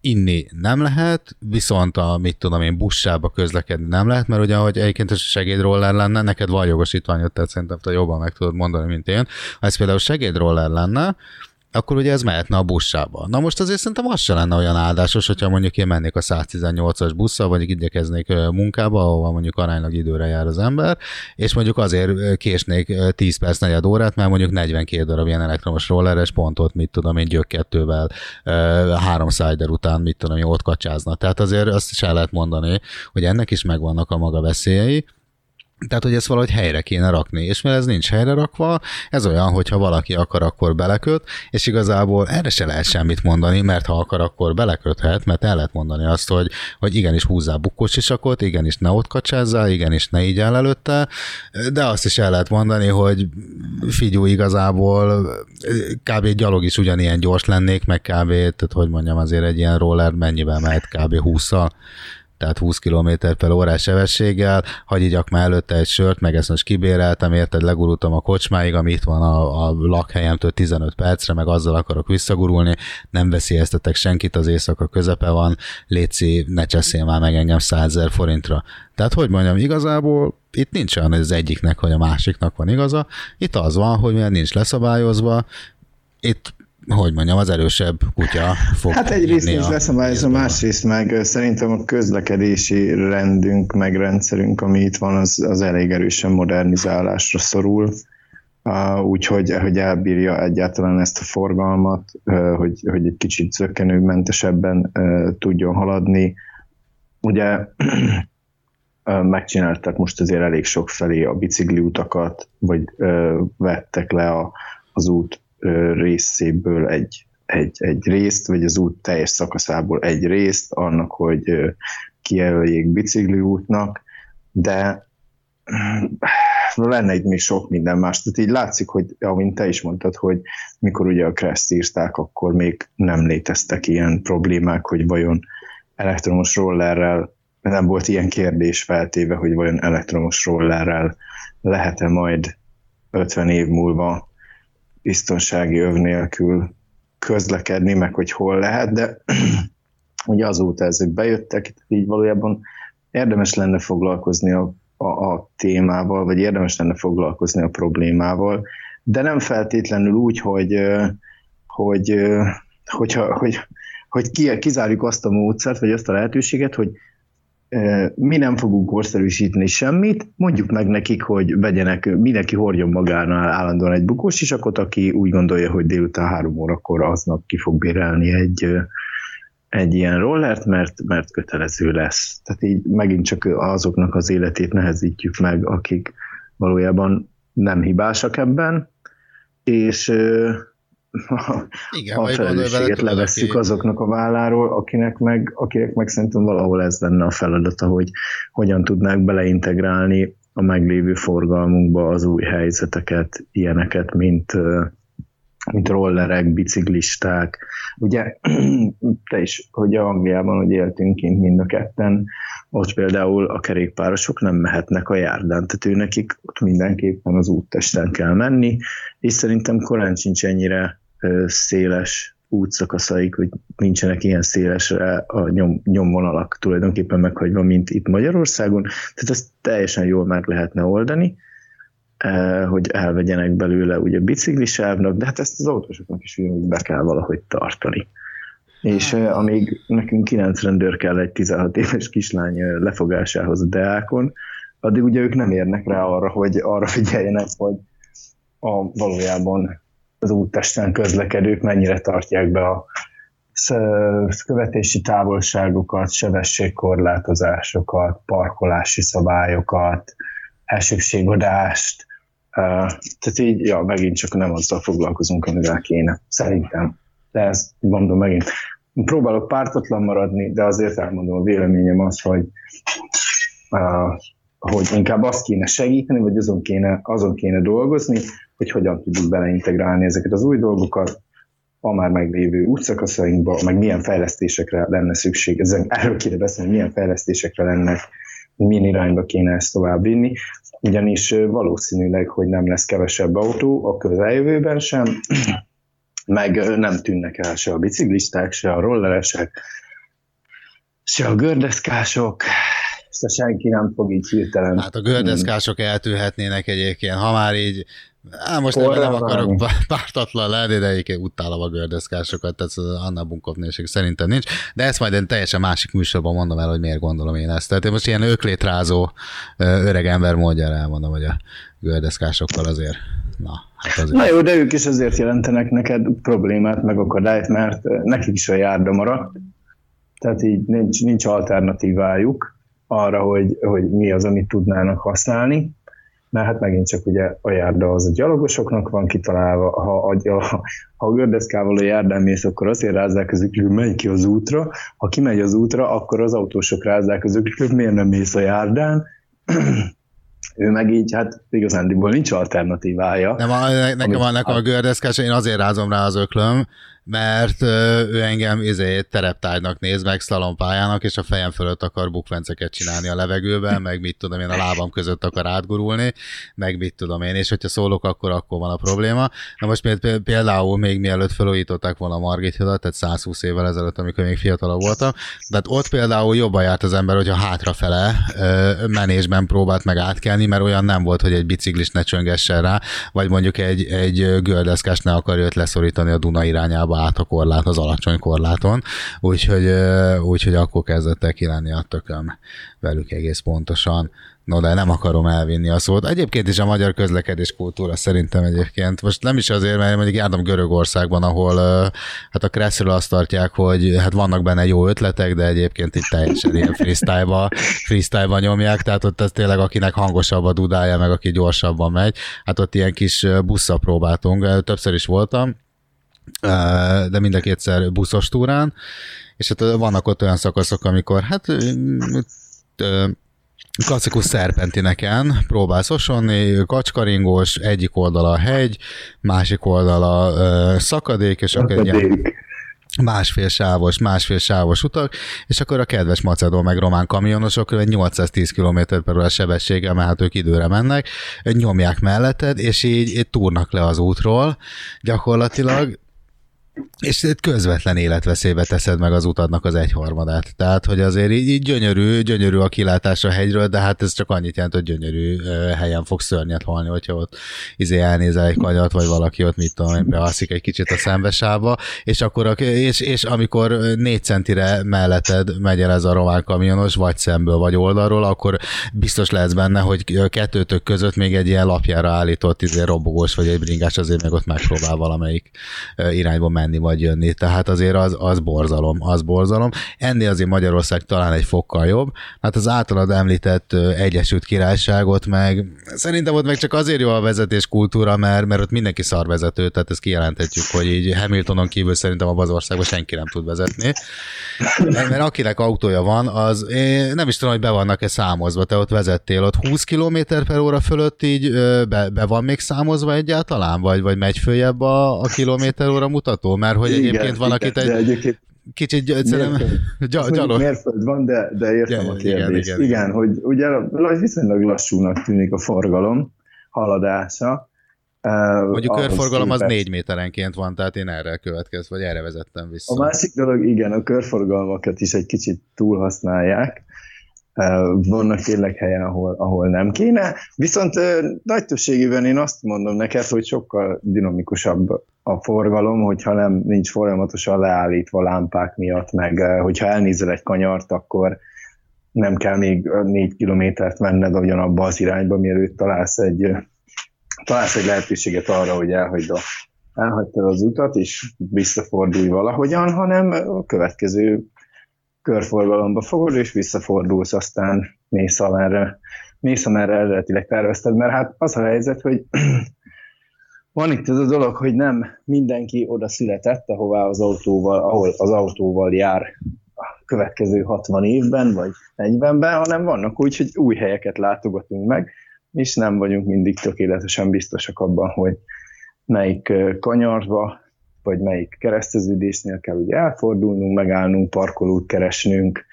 inni nem lehet, viszont a, mit tudom én, bussába közlekedni nem lehet, mert ugye, hogy egyébként ez segédroller lenne, neked van jogosítványod, tehát szerintem te jobban meg tudod mondani, mint én. Ha ez például segédroller lenne, akkor ugye ez mehetne a bussába. Na most azért szerintem az se lenne olyan áldásos, hogyha mondjuk én mennék a 118-as busszal, vagy igyekeznék munkába, ahova mondjuk aránylag időre jár az ember, és mondjuk azért késnék ö, 10 perc, negyed órát, mert mondjuk 42 darab ilyen elektromos rolleres pontot, mit tudom én, gyökkettővel, ö, három szájder után, mit tudom én, ott kacsázna. Tehát azért azt is el lehet mondani, hogy ennek is megvannak a maga veszélyei, tehát, hogy ezt valahogy helyre kéne rakni, és mivel ez nincs helyre rakva, ez olyan, hogyha valaki akar, akkor beleköt, és igazából erre se lehet semmit mondani, mert ha akar, akkor beleköthet, mert el lehet mondani azt, hogy, hogy igenis húzzál bukkos sisakot, igenis ne ott kacsázzál, igenis ne így el előtte, de azt is el lehet mondani, hogy figyú igazából kb. gyalog is ugyanilyen gyors lennék, meg kb. tehát hogy mondjam, azért egy ilyen roller mennyivel mehet kb. 20-szal tehát 20 km per órás sebességgel, hagy igyak már előtte egy sört, meg ezt most kibéreltem, érted, legurultam a kocsmáig, ami itt van a, a lakhelyemtől 15 percre, meg azzal akarok visszagurulni, nem veszélyeztetek senkit, az éjszaka közepe van, léci, ne cseszél már meg engem 100 ezer forintra. Tehát, hogy mondjam, igazából itt nincs olyan, hogy az egyiknek vagy a másiknak van igaza, itt az van, hogy mivel nincs leszabályozva, itt hogy mondjam, az erősebb kutya fog Hát egyrészt is vízből. másrészt meg szerintem a közlekedési rendünk, meg rendszerünk, ami itt van, az, az elég erősen modernizálásra szorul. Uh, úgyhogy hogy elbírja egyáltalán ezt a forgalmat, uh, hogy, hogy egy kicsit zökkenőmentesebben uh, tudjon haladni. Ugye megcsináltak most azért elég sok felé a bicikliutakat, vagy vettek le a, az út részéből egy, egy, egy részt, vagy az út teljes szakaszából egy részt, annak, hogy kijelöljék bicikliútnak, de lenne itt még sok minden más. Tehát így látszik, hogy amint te is mondtad, hogy mikor ugye a Crest írták, akkor még nem léteztek ilyen problémák, hogy vajon elektromos rollerrel, nem volt ilyen kérdés feltéve, hogy vajon elektromos rollerrel lehet-e majd 50 év múlva biztonsági öv nélkül közlekedni, meg hogy hol lehet, de ugye azóta ezek bejöttek, így valójában érdemes lenne foglalkozni a, a, a témával, vagy érdemes lenne foglalkozni a problémával, de nem feltétlenül úgy, hogy, hogy, hogyha, hogy, hogy ki- kizárjuk azt a módszert, vagy azt a lehetőséget, hogy mi nem fogunk korszerűsíteni semmit, mondjuk meg nekik, hogy vegyenek, mindenki hordjon magánál állandóan egy bukós isakot, aki úgy gondolja, hogy délután három órakor aznap ki fog bérelni egy, egy ilyen rollert, mert, mert kötelező lesz. Tehát így megint csak azoknak az életét nehezítjük meg, akik valójában nem hibásak ebben, és ö, Igen, a felelősséget levesszük azoknak a válláról, akinek meg, akinek meg szerintem valahol ez lenne a feladata, hogy hogyan tudnák beleintegrálni a meglévő forgalmunkba az új helyzeteket, ilyeneket, mint, mint rollerek, biciklisták. Ugye te is, hogy Angliában, hogy éltünk kint mind a ketten, ott például a kerékpárosok nem mehetnek a járdán, tehát ő nekik ott mindenképpen az úttesten kell menni, és szerintem korán sincs ennyire széles útszakaszaik, hogy nincsenek ilyen szélesre a nyom, nyomvonalak tulajdonképpen meghagyva, mint itt Magyarországon. Tehát ezt teljesen jól meg lehetne oldani, hogy elvegyenek belőle ugye biciklisávnak, de hát ezt az autósoknak is ugyanúgy be kell valahogy tartani. És amíg nekünk kilenc rendőr kell egy 16 éves kislány lefogásához a Deákon, addig ugye ők nem érnek rá arra, hogy arra figyeljenek, hogy a valójában az úttesten közlekedők mennyire tartják be a követési távolságokat, sebességkorlátozásokat, parkolási szabályokat, elsőbségadást. Tehát így, ja, megint csak nem azzal foglalkozunk, amivel kéne. Szerintem. De ezt mondom megint. Próbálok pártatlan maradni, de azért elmondom a véleményem az, hogy hogy inkább azt kéne segíteni, vagy azon kéne, azon kéne dolgozni, hogy hogyan tudjuk beleintegrálni ezeket az új dolgokat a már meglévő útszakaszainkba, meg milyen fejlesztésekre lenne szükség. Ezen, erről kéne beszélni, milyen fejlesztésekre lenne, milyen irányba kéne ezt tovább vinni, ugyanis valószínűleg, hogy nem lesz kevesebb autó a közeljövőben sem, meg nem tűnnek el se a biciklisták, se a rolleresek, se a gördeszkások, Ezt senki nem fog így hirtelen. Hát a gördeszkások eltűhetnének egyébként, ha már így Á, most nem Forrán akarok pártatlan lenni, de egyébként utálom a gördeszkásokat, tehát az Anna Bunkovnéség szerintem nincs, de ezt majd én teljesen másik műsorban mondom el, hogy miért gondolom én ezt. Tehát én most ilyen öklétrázó öreg ember módjára elmondom, hogy a gördeszkásokkal azért, na, hát azért. Na jó, de ők is azért jelentenek neked problémát, meg akadályt, mert nekik is a járda maradt, tehát így nincs, nincs alternatívájuk arra, hogy, hogy mi az, amit tudnának használni, mert hát megint csak ugye a járda az a gyalogosoknak van kitalálva, ha a, ha, a gördeszkával a járdán mész, akkor azért rázzák az öklük, menj ki az útra, ha kimegy az útra, akkor az autósok rázzák az öklük, miért nem mész a járdán, ő meg így, hát igazándiból nincs alternatívája. Nem, a, nekem, Amit- nekem a gördeszkás, én azért rázom rá az öklöm, mert ő engem izé, tereptárgynak néz meg, szlalompályának, és a fejem fölött akar bukvenceket csinálni a levegőben, meg mit tudom én, a lábam között akar átgurulni, meg mit tudom én, és hogyha szólok, akkor akkor van a probléma. Na most pé- például még mielőtt felújították volna a Margit tehát 120 évvel ezelőtt, amikor még fiatalabb voltam, tehát ott például jobban járt az ember, hogyha hátrafele menésben próbált meg átkelni, mert olyan nem volt, hogy egy biciklis ne csöngessen rá, vagy mondjuk egy, egy gördeszkás ne akarja őt leszorítani a Duna irányába át a korlát, az alacsony korláton, úgyhogy, úgyhogy akkor kezdett el kilenni a tököm velük egész pontosan. No, de nem akarom elvinni a szót. Egyébként is a magyar közlekedés kultúra szerintem egyébként. Most nem is azért, mert mondjuk jártam Görögországban, ahol hát a Kresszről azt tartják, hogy hát vannak benne jó ötletek, de egyébként itt teljesen ilyen freestyle-ba, freestyle nyomják, tehát ott ez tényleg akinek hangosabb a dudája, meg aki gyorsabban megy, hát ott ilyen kis busszal próbáltunk, többször is voltam, de mind a kétszer buszos túrán, és hát vannak ott olyan szakaszok, amikor hát klasszikus szerpentineken próbálsz osonni, kacskaringós, egyik oldala a hegy, másik oldala szakadék, és akkor egy másfél sávos, másfél sávos utak, és akkor a kedves macedó meg román kamionosok egy 810 km per óra sebességgel, mert hát ők időre mennek, nyomják melletted, és így, így túrnak le az útról. Gyakorlatilag, és itt közvetlen életveszélybe teszed meg az utadnak az egyharmadát. Tehát, hogy azért így, így gyönyörű, gyönyörű a kilátás a hegyről, de hát ez csak annyit jelent, hogy gyönyörű helyen fog szörnyet halni, hogyha ott izé elnézel egy kanyart, vagy valaki ott, mit tudom bealszik egy kicsit a szembesába, és akkor, a, és, és amikor négy centire melletted megy el ez a román kamionos, vagy szemből, vagy oldalról, akkor biztos lesz benne, hogy kettőtök között még egy ilyen lapjára állított izé, robogós, vagy egy bringás azért meg ott megpróbál valamelyik irányba menni, vagy jönni. Tehát azért az, az borzalom, az borzalom. Ennél azért Magyarország talán egy fokkal jobb. Hát az általad említett Egyesült Királyságot meg szerintem ott meg csak azért jó a vezetés kultúra, mert, mert ott mindenki szarvezető, tehát ezt kijelenthetjük, hogy így Hamiltonon kívül szerintem abban az országban senki nem tud vezetni. Mert akinek autója van, az én nem is tudom, hogy be vannak-e számozva. Te ott vezettél, ott 20 km per óra fölött így be, be van még számozva egyáltalán, vagy, vagy megy följebb a, a kilométer óra mutató? Mert hogy egyébként van, akit igen, egy egyébként kicsit egyszerűen Mérföld. gy- Mondjuk gyalog. Mérföld van, de, de értem Ja, a igen, kérdést. igen, Igen, igen. hogy ugye la- viszonylag lassúnak tűnik a forgalom haladása. Mondjuk ahhoz körforgalom az négy méterenként van, tehát én erre következtem, vagy erre vezettem vissza. A másik dolog, igen, a körforgalmakat is egy kicsit túlhasználják. Vannak tényleg helyen, ahol, ahol nem kéne. Viszont nagy többségében én azt mondom neked, hogy sokkal dinamikusabb a forgalom, hogyha nem nincs folyamatosan leállítva lámpák miatt, meg eh, hogyha elnézel egy kanyart, akkor nem kell még négy kilométert menned ugyanabba az irányba, mielőtt találsz egy, eh, találsz egy lehetőséget arra, hogy elhagyd a elhagytad az utat, és visszafordulj valahogyan, hanem a következő körforgalomba fogod, és visszafordulsz, aztán mész amerre, mész amerre eredetileg tervezted, mert hát az a helyzet, hogy van itt ez a dolog, hogy nem mindenki oda született, ahová az autóval, ahol az autóval jár a következő 60 évben, vagy 40-ben, hanem vannak úgy, hogy új helyeket látogatunk meg, és nem vagyunk mindig tökéletesen biztosak abban, hogy melyik kanyarba, vagy melyik kereszteződésnél kell ugye elfordulnunk, megállnunk, parkolót keresnünk.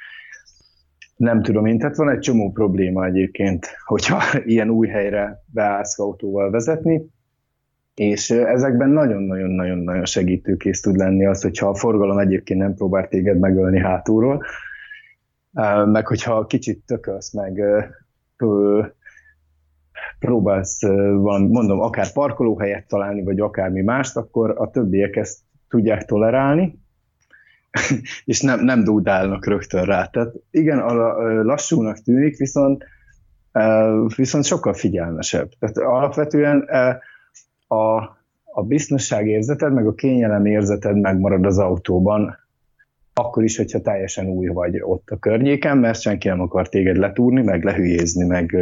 Nem tudom én, tehát van egy csomó probléma egyébként, hogyha ilyen új helyre beállsz autóval vezetni, és ezekben nagyon-nagyon-nagyon-nagyon segítőkész tud lenni az, hogyha a forgalom egyébként nem próbál téged megölni hátulról, meg hogyha kicsit tökölsz, meg próbálsz, mondom, akár parkolóhelyet találni, vagy akármi mást, akkor a többiek ezt tudják tolerálni, és nem, nem dúdálnak rögtön rá. Tehát igen, a, lassúnak tűnik, viszont viszont sokkal figyelmesebb. Tehát alapvetően a, a biztonság érzeted, meg a kényelem érzeted megmarad az autóban, akkor is, hogyha teljesen új vagy ott a környéken, mert senki nem akar téged letúrni, meg lehülyézni, meg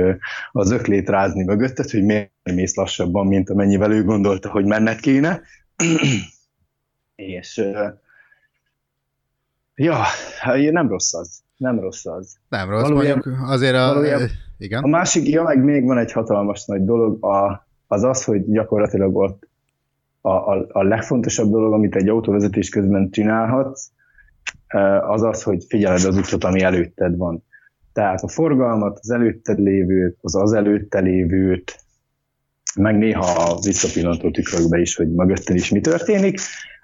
az öklét rázni mögötted, hogy miért mész lassabban, mint amennyivel ő gondolta, hogy menned kéne. És ja, hát nem rossz az. Nem rossz az. Nem rossz, Valójában- mondjuk azért a... valójában- Igen? A másik, ja, meg még van egy hatalmas nagy dolog, a, az az, hogy gyakorlatilag ott a, a, a legfontosabb dolog, amit egy autóvezetés közben csinálhatsz, az az, hogy figyeled az utat, ami előtted van. Tehát a forgalmat, az előtted lévőt, az az előtte lévőt, meg néha a visszapillantó tükrökbe is, hogy mögötted is mi történik.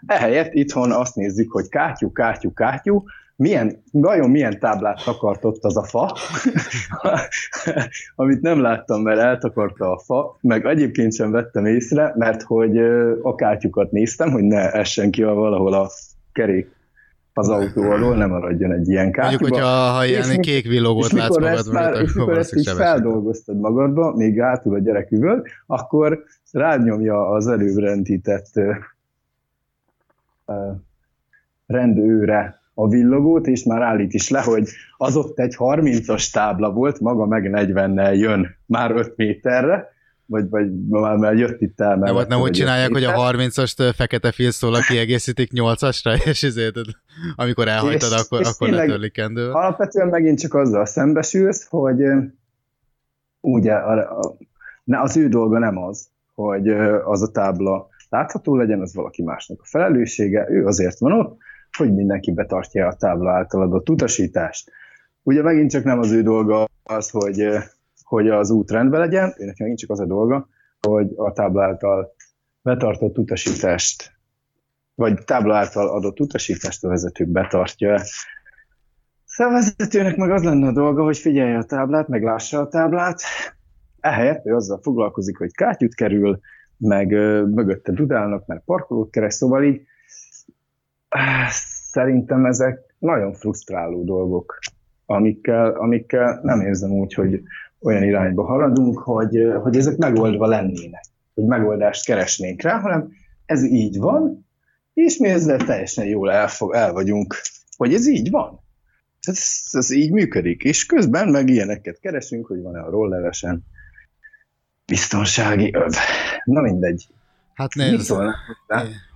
Ehelyett itthon azt nézzük, hogy kátyú, kátyú, kátyú, milyen, vajon milyen táblát takart ott az a fa, amit nem láttam, mert eltakarta a fa, meg egyébként sem vettem észre, mert hogy a kátyukat néztem, hogy ne essen ki a valahol a kerék az autó alól, nem maradjon egy ilyen Mondjuk, kátyuba. hogyha ha ilyen És kék villogót látsz mikor magad ezt, mögött, már, és mikor ezt így feldolgoztad magadba, még átul a gyerek üvöl, akkor rányomja az előbb rendített ö, rendőre a villogót, és már állít is le, hogy az ott egy 30-as tábla volt, maga meg 40-nel jön már 5 méterre, vagy, vagy már, már jött itt el. Nem, nem úgy csinálják, hogy a méter. 30-ast fekete filszóla kiegészítik 8-asra, és ezért, amikor elhajtad, És- akkor, és akkor tényleg- letörlik kendővel. Alapvetően megint csak azzal szembesülsz, hogy ugye a, a, ne, az ő dolga nem az, hogy az a tábla látható legyen, az valaki másnak a felelőssége, ő azért van ott, hogy mindenki betartja a tábla által adott utasítást. Ugye megint csak nem az ő dolga az, hogy, ö, hogy az út rendben legyen, őnek megint csak az a dolga, hogy a tábla által betartott utasítást, vagy tábla által adott utasítást a vezető betartja Szóval a vezetőnek meg az lenne a dolga, hogy figyelje a táblát, meg lássa a táblát. Ehelyett ő azzal foglalkozik, hogy kátyút kerül, meg ö, mögötte dudálnak, meg parkolót keres, szóval így szerintem ezek nagyon frusztráló dolgok, amikkel, amikkel nem érzem úgy, hogy olyan irányba haladunk, hogy, hogy ezek megoldva lennének, hogy megoldást keresnénk rá, hanem ez így van, és mi ezzel teljesen jól elfog, el vagyunk, hogy ez így van. Ez, ez így működik. És közben meg ilyeneket keresünk, hogy van-e a rollevesen biztonsági öv. Na mindegy. Hát Mit nézd, szólnál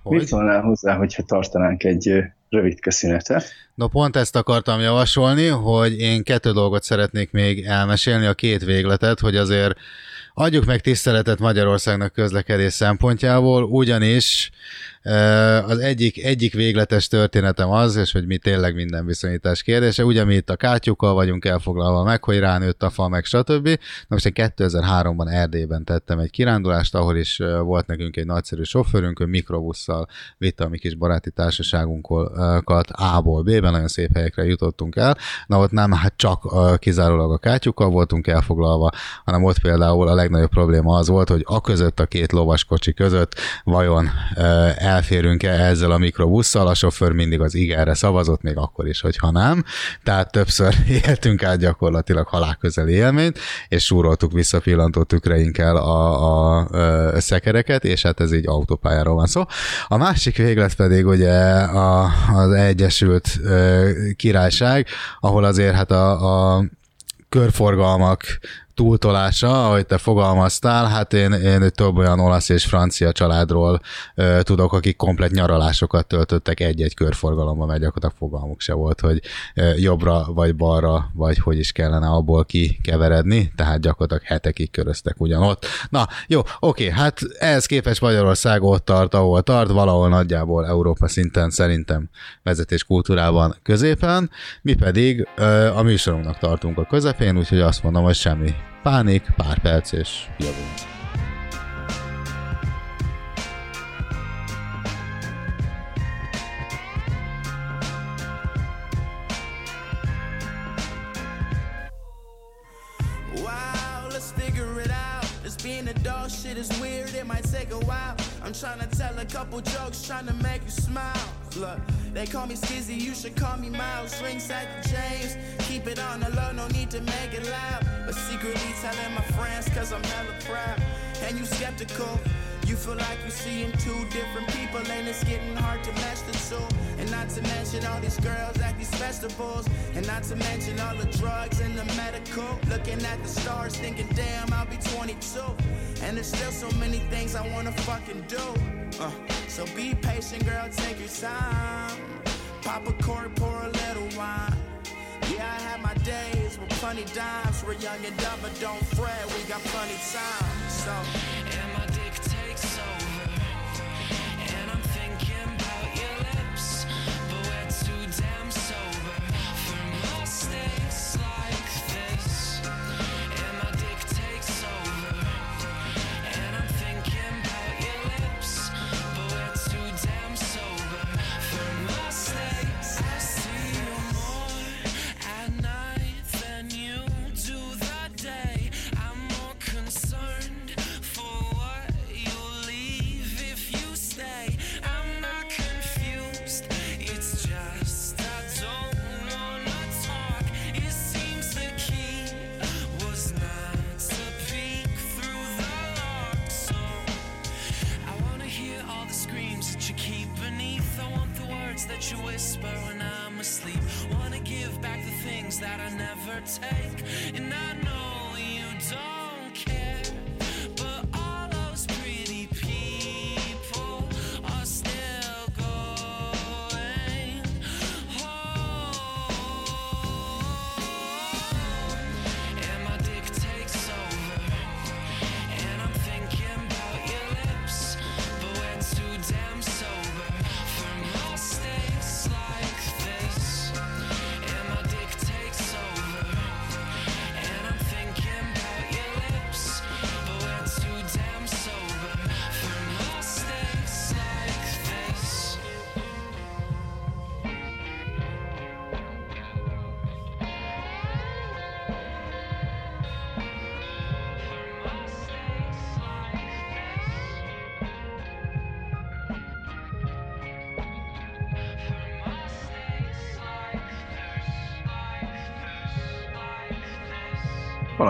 hozzá, mit hogy? szólnál hozzá hogyha tartanánk egy ö, rövid köszönetet? No pont ezt akartam javasolni, hogy én kettő dolgot szeretnék még elmesélni, a két végletet, hogy azért adjuk meg tiszteletet Magyarországnak közlekedés szempontjából, ugyanis az egyik, egyik végletes történetem az, és hogy mi tényleg minden viszonyítás kérdése, ugye mi itt a kátyukkal vagyunk elfoglalva meg, hogy ránőtt a fa, meg stb. Na most én 2003-ban Erdélyben tettem egy kirándulást, ahol is volt nekünk egy nagyszerű sofőrünk, ő mikrobusszal vitte a mi kis baráti társaságunkat A-ból B-ben, nagyon szép helyekre jutottunk el. Na ott nem hát csak kizárólag a kátyukkal voltunk elfoglalva, hanem ott például a legnagyobb probléma az volt, hogy a között a két lovaskocsi között vajon elférünk-e ezzel a mikrobusszal, a sofőr mindig az igenre szavazott, még akkor is, hogyha nem. Tehát többször éltünk át gyakorlatilag halálközeli élményt, és súroltuk vissza pillantó tükreinkkel a, a, a szekereket, és hát ez így autópályáról van szó. A másik véglet pedig ugye a, az Egyesült Királyság, ahol azért hát a, a körforgalmak túltolása, ahogy te fogalmaztál, hát én, én több olyan olasz és francia családról ö, tudok, akik komplet nyaralásokat töltöttek egy-egy körforgalomban, mert gyakorlatilag fogalmuk se volt, hogy ö, jobbra vagy balra, vagy hogy is kellene abból kikeveredni, tehát gyakorlatilag hetekig köröztek ugyanott. Na, jó, oké, hát ehhez képest Magyarország ott tart, ahol tart, valahol nagyjából Európa szinten szerintem vezetés kultúrában középen, mi pedig ö, a műsorunknak tartunk a közepén, úgyhogy azt mondom, hogy semmi panic party this being a dog shit is weird it might take a while i'm trying to tell a couple jokes, trying to make you smile. Look, they call me Skizzy, you should call me Miles. Ring side the James, keep it on the low, no need to make it loud. But secretly telling my friends, cause I'm hella proud. And you skeptical, you feel like you're seeing two different people, and it's getting hard to match the two. And not to mention all these girls at these festivals, and not to mention all the drugs and the medical. Looking at the stars, thinking, damn, I'll be 22. And there's still so many things I wanna fucking do. Uh, so be patient, girl, take your time. Pop a cork, pour a little wine. Yeah, I had my days with plenty dimes. We're young and dumb, but don't fret, we got plenty time. So,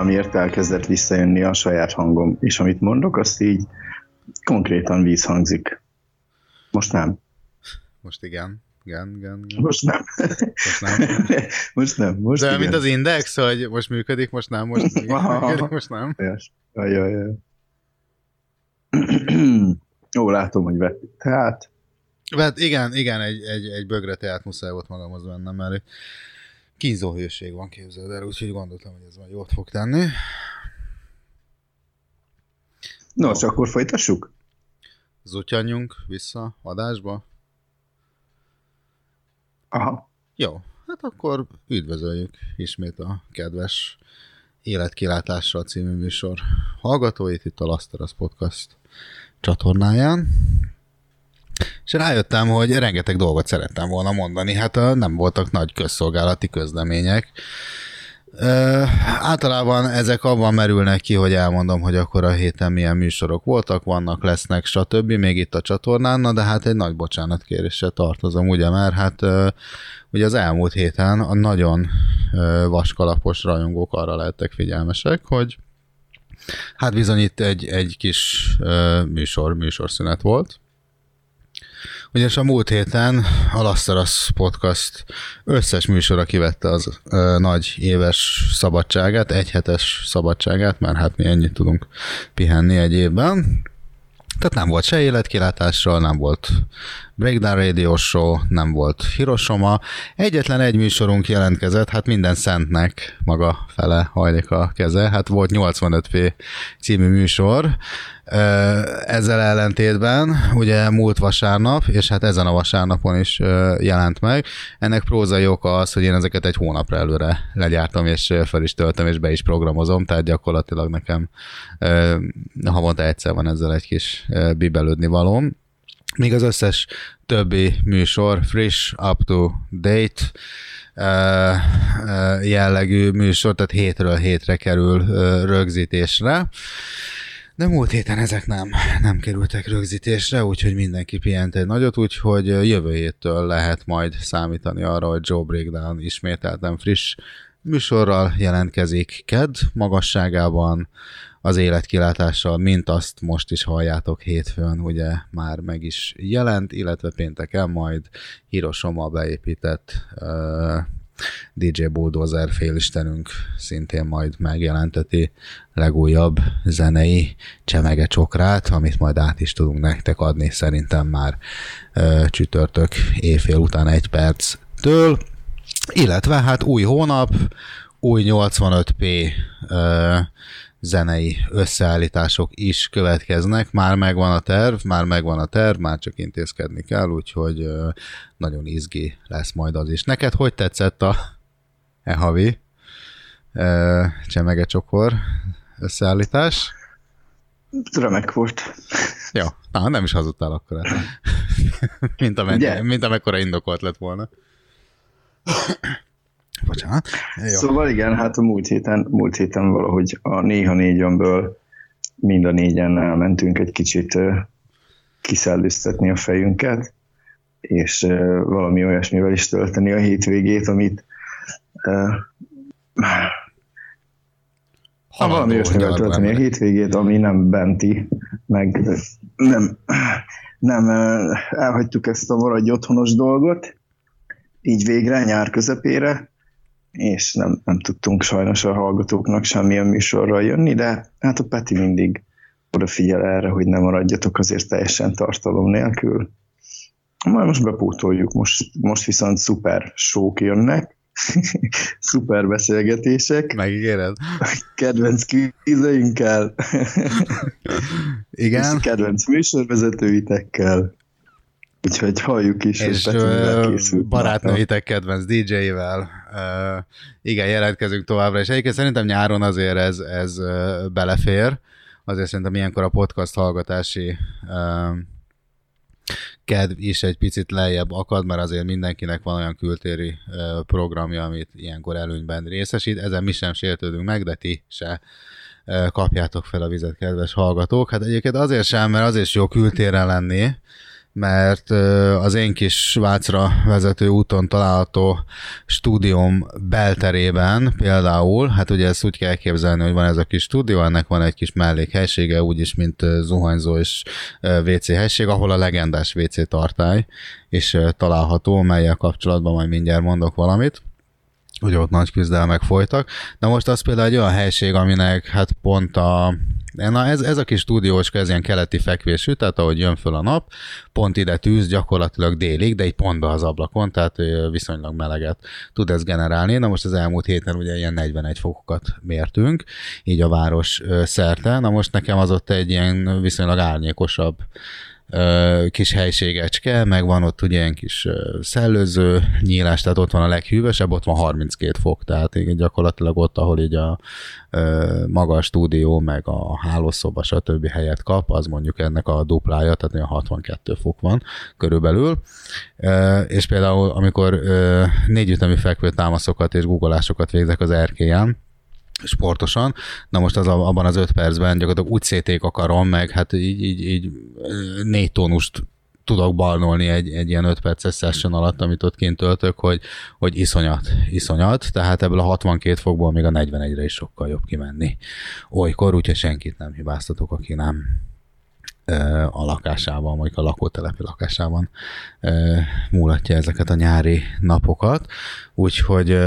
Valamiért elkezdett visszajönni a saját hangom, és amit mondok, azt így konkrétan vízhangzik. Most nem. Most igen. Igen, igen, igen. Most nem. Most nem. most nem. Most De igen. mint az index, hogy most működik, most nem, most működik, most nem. Jaj, jaj. Ó, látom, hogy vett. Tehát, Hát igen, igen, egy, egy, egy bögre teát muszáj volt magamhoz vennem, mert kínzó hőség van, képzeld el, úgyhogy gondoltam, hogy ez majd jót fog tenni. nos, akkor folytassuk? Zutyanjunk vissza adásba. Aha. Jó, hát akkor üdvözöljük ismét a kedves Életkilátással című műsor hallgatóit itt a Laszteras Podcast csatornáján. És rájöttem, hogy rengeteg dolgot szerettem volna mondani, hát nem voltak nagy közszolgálati közlemények. Ö, általában ezek abban merülnek ki, hogy elmondom, hogy akkor a héten milyen műsorok voltak, vannak, lesznek, stb. még itt a csatornán, na de hát egy nagy bocsánatkéréssel tartozom, ugye, mert hát ö, ugye az elmúlt héten a nagyon ö, vaskalapos rajongók arra lehettek figyelmesek, hogy hát bizony itt egy, egy kis ö, műsor, műsorszünet volt, ugyanis a múlt héten a Laszterasz Podcast összes műsora kivette az ö, nagy éves szabadságát, egyhetes szabadságát, mert hát mi ennyit tudunk pihenni egy évben. Tehát nem volt se életkilátásról, nem volt Breakdown Radio Show, nem volt Hiroshima. Egyetlen egy műsorunk jelentkezett, hát minden szentnek maga fele hajlik a keze. Hát volt 85p című műsor, ezzel ellentétben ugye múlt vasárnap, és hát ezen a vasárnapon is jelent meg. Ennek prózai oka az, hogy én ezeket egy hónapra előre legyártam, és fel is töltöm, és be is programozom, tehát gyakorlatilag nekem havonta egyszer van ezzel egy kis bibelődni valóm. Míg az összes többi műsor friss, up to date, jellegű műsor, tehát hétről hétre kerül rögzítésre. De múlt héten ezek nem, nem kerültek rögzítésre, úgyhogy mindenki pihent egy nagyot, úgyhogy jövő héttől lehet majd számítani arra, hogy Joe Breakdown ismételten friss műsorral jelentkezik KED magasságában, az életkilátással, mint azt most is halljátok hétfőn, ugye már meg is jelent, illetve pénteken majd Hiroshima beépített uh, DJ Bulldozer félistenünk szintén majd megjelenteti legújabb zenei csemege csokrát, amit majd át is tudunk nektek adni szerintem már uh, csütörtök éjfél után egy perctől, illetve hát új hónap, új 85p uh, zenei összeállítások is következnek. Már megvan a terv, már megvan a terv, már csak intézkedni kell, úgyhogy nagyon izgi lesz majd az is. Neked hogy tetszett a e havi ö, csemege csokor összeállítás? Remek volt. Jó, na, nem is hazudtál akkor. mint, amennyi, mint amekkora indokolt lett volna. Bocsánat. Jó. Szóval igen, hát a múlt héten, múlt héten valahogy a néha négyönből mind a négyen elmentünk egy kicsit kiszellőztetni a fejünket, és valami olyasmivel is tölteni a hétvégét, amit ha valami olyasmivel tölteni a hétvégét, ami nem benti, meg nem, nem elhagytuk ezt a maradj otthonos dolgot, így végre, nyár közepére, és nem, nem tudtunk sajnos a hallgatóknak semmilyen műsorral jönni, de hát a Peti mindig odafigyel erre, hogy ne maradjatok azért teljesen tartalom nélkül. Majd most bepótoljuk, most, most viszont szuper sók jönnek, szuper beszélgetések. Megígéred? Kedvenc kvízeinkkel. Igen. És kedvenc műsorvezetőitekkel. Úgyhogy halljuk is, és hogy barátnőitek kedvenc DJ-vel. Uh, igen, jelentkezünk továbbra, és egyébként szerintem nyáron azért ez, ez belefér. Azért szerintem ilyenkor a podcast hallgatási uh, kedv is egy picit lejjebb akad, mert azért mindenkinek van olyan kültéri programja, amit ilyenkor előnyben részesít. Ezen mi sem sértődünk meg, de ti se kapjátok fel a vizet, kedves hallgatók. Hát egyébként azért sem, mert azért is jó kültéren lenni, mert az én kis Svájcra vezető úton található stúdióm belterében például, hát ugye ezt úgy kell képzelni, hogy van ez a kis stúdió, ennek van egy kis mellékhelysége, úgyis, mint zuhanyzó és WC helység, ahol a legendás WC tartály is található, melyel kapcsolatban majd mindjárt mondok valamit hogy ott nagy küzdelmek folytak. De most az például egy olyan helység, aminek hát pont a Na ez, ez a kis stúdióska, ez ilyen keleti fekvésű, tehát ahogy jön föl a nap, pont ide tűz gyakorlatilag délig, de egy pontba az ablakon, tehát viszonylag meleget tud ez generálni. Na most az elmúlt héten ugye ilyen 41 fokokat mértünk, így a város szerte. Na most nekem az ott egy ilyen viszonylag árnyékosabb kis helységecske, meg van ott ugye ilyen kis szellőző nyílás, tehát ott van a leghűvösebb, ott van 32 fok, tehát gyakorlatilag ott, ahol így a maga a stúdió, meg a hálószoba, stb. helyet kap, az mondjuk ennek a duplája, tehát olyan 62 fok van körülbelül. És például, amikor négyütemű fekvő támaszokat és guggolásokat végzek az erkélyen, sportosan. Na most az a, abban az öt percben gyakorlatilag úgy széték akarom, meg hát így, így, így négy tónust tudok balnolni egy, egy ilyen 5 perces session alatt, amit ott kint töltök, hogy, hogy iszonyat, iszonyat, tehát ebből a 62 fokból még a 41-re is sokkal jobb kimenni. Olykor, úgyhogy senkit nem hibáztatok, aki nem a lakásában, vagy a lakótelepi lakásában múlatja ezeket a nyári napokat. Úgyhogy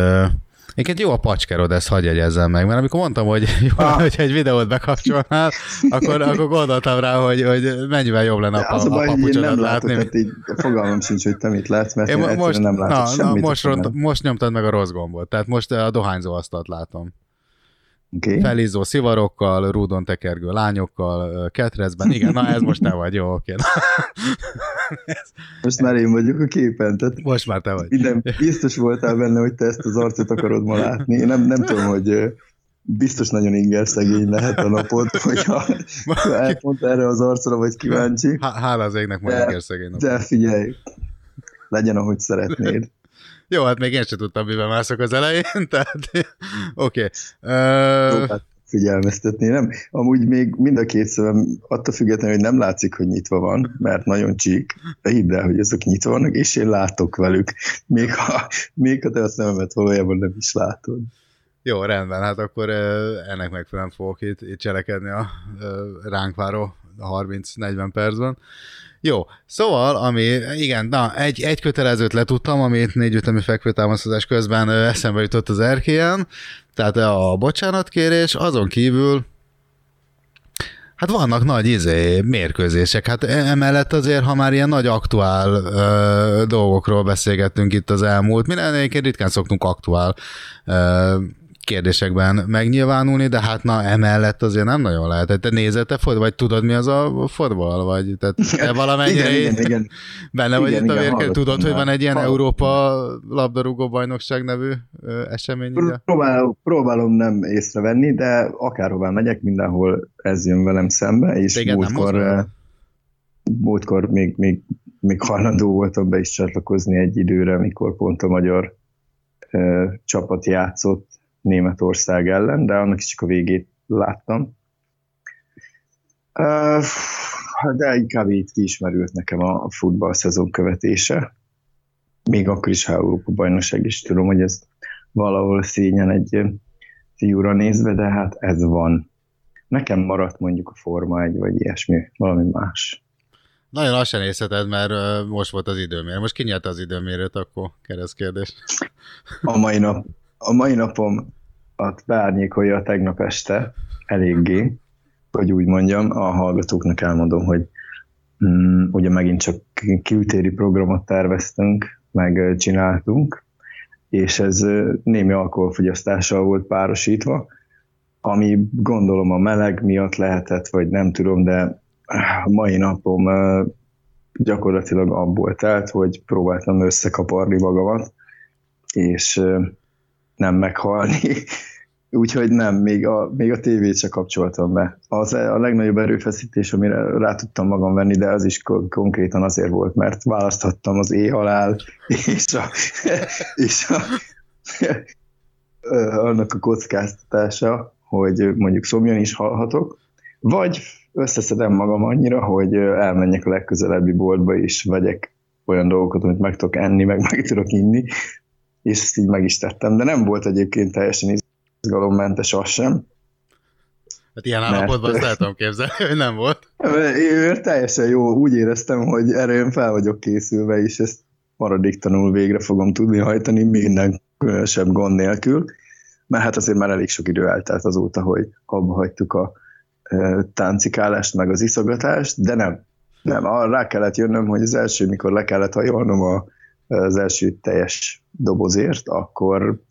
Egyébként jó a pacskerod, ezt hagyj egyezzem meg, mert amikor mondtam, hogy jó, ah. hogy egy videót bekapcsolnál, akkor, akkor gondoltam rá, hogy, hogy mennyivel jobb lenne a, az a, a papucsodat látni. Tehát így fogalmam sincs, hogy te mit látsz, mert én, én most, nem látok na, semmit. Na, most, ront, most nyomtad meg a rossz gombot, tehát most a dohányzó asztalt látom. Okay. Felízó szivarokkal, rúdon tekergő lányokkal, ketrecben. Igen, na ez most te vagy, jó, oké. Most már én vagyok a képen, tehát most már te vagy. Minden, biztos voltál benne, hogy te ezt az arcot akarod ma látni. Én nem, nem tudom, hogy biztos nagyon inger szegény lehet a napod, hogyha pont erre az arcra vagy kíváncsi. Hála az égnek majd inger szegény napod. De figyelj, legyen, ahogy szeretnéd. Jó, hát még én sem tudtam, miben mászok az elején, tehát oké. Okay. Uh, figyelmeztetni, nem? Amúgy még mind a két szemem, attól függetlenül, hogy nem látszik, hogy nyitva van, mert nagyon csík, de hidd el, hogy ezek nyitva vannak, és én látok velük, még ha, még ha te a szememet valójában nem is látod. Jó, rendben, hát akkor ennek megfelelően fogok itt, itt cselekedni a ránk váró 30-40 percben. Jó, szóval, ami, igen, na, egy, egy kötelezőt letudtam, amit négy ütemi fekvőtámasztás közben eszembe jutott az erkélyen, tehát a bocsánatkérés, azon kívül Hát vannak nagy izé, mérkőzések, hát e- emellett azért, ha már ilyen nagy aktuál ö, dolgokról beszélgettünk itt az elmúlt, mi egyébként ritkán szoktunk aktuál ö, kérdésekben megnyilvánulni, de hát na emellett azért nem nagyon lehet. Te nézed te fotball, vagy tudod mi az a fotball, vagy tehát te valamennyire igen, igen, igen. benne vagy Igen, itt a igen, vérke, hallottam tudod, hogy van egy ilyen Hallottam Európa labdarúgó bajnokság nevű esemény? Próbál, próbálom nem észrevenni, de akárhová megyek, mindenhol ez jön velem szembe, és Téged múltkor, múltkor még, még, még hajlandó voltam be is csatlakozni egy időre, amikor pont a magyar csapat játszott Németország ellen, de annak is csak a végét láttam. Uh, de inkább így kiismerült nekem a futball szezon követése. Még akkor is, ha Európa bajnokság is tudom, hogy ez valahol szényen egy fiúra nézve, de hát ez van. Nekem maradt mondjuk a Forma egy vagy ilyesmi, valami más. Nagyon lassan nézheted, mert most volt az időmérő. Most kinyerte az időmérőt, akkor keresztkérdés. A mai, nap, a mai napom at beárnyékolja a tegnap este eléggé, hogy úgy mondjam, a hallgatóknak elmondom, hogy mm, ugye megint csak kültéri programot terveztünk, meg csináltunk, és ez némi alkoholfogyasztással volt párosítva, ami gondolom a meleg miatt lehetett, vagy nem tudom, de a mai napom gyakorlatilag abból telt, hogy próbáltam összekaparni magamat, és nem meghalni. Úgyhogy nem, még a, még a tévét se kapcsoltam be. Az a legnagyobb erőfeszítés, amire rá tudtam magam venni, de az is ko- konkrétan azért volt, mert választhattam az éjhalál és a, és a, annak a kockáztatása, hogy mondjuk szomjan is halhatok, vagy összeszedem magam annyira, hogy elmenjek a legközelebbi boltba és vegyek olyan dolgokat, amit meg tudok enni, meg meg tudok inni, és ezt így meg is tettem, de nem volt egyébként teljesen izgalommentes az sem. Hát ilyen Mert- állapotban azt el tudom képzelni, hogy nem volt. Én teljesen jó, úgy éreztem, hogy erre én fel vagyok készülve, és ezt maradéktanul végre fogom tudni hajtani minden különösebb gond nélkül, mert hát azért már elég sok idő eltelt azóta, hogy abba hagytuk a táncikálást, meg az iszogatást, de nem. Nem, arra rá kellett jönnöm, hogy az első, mikor le kellett hajolnom a, az első teljes dobozért, akkor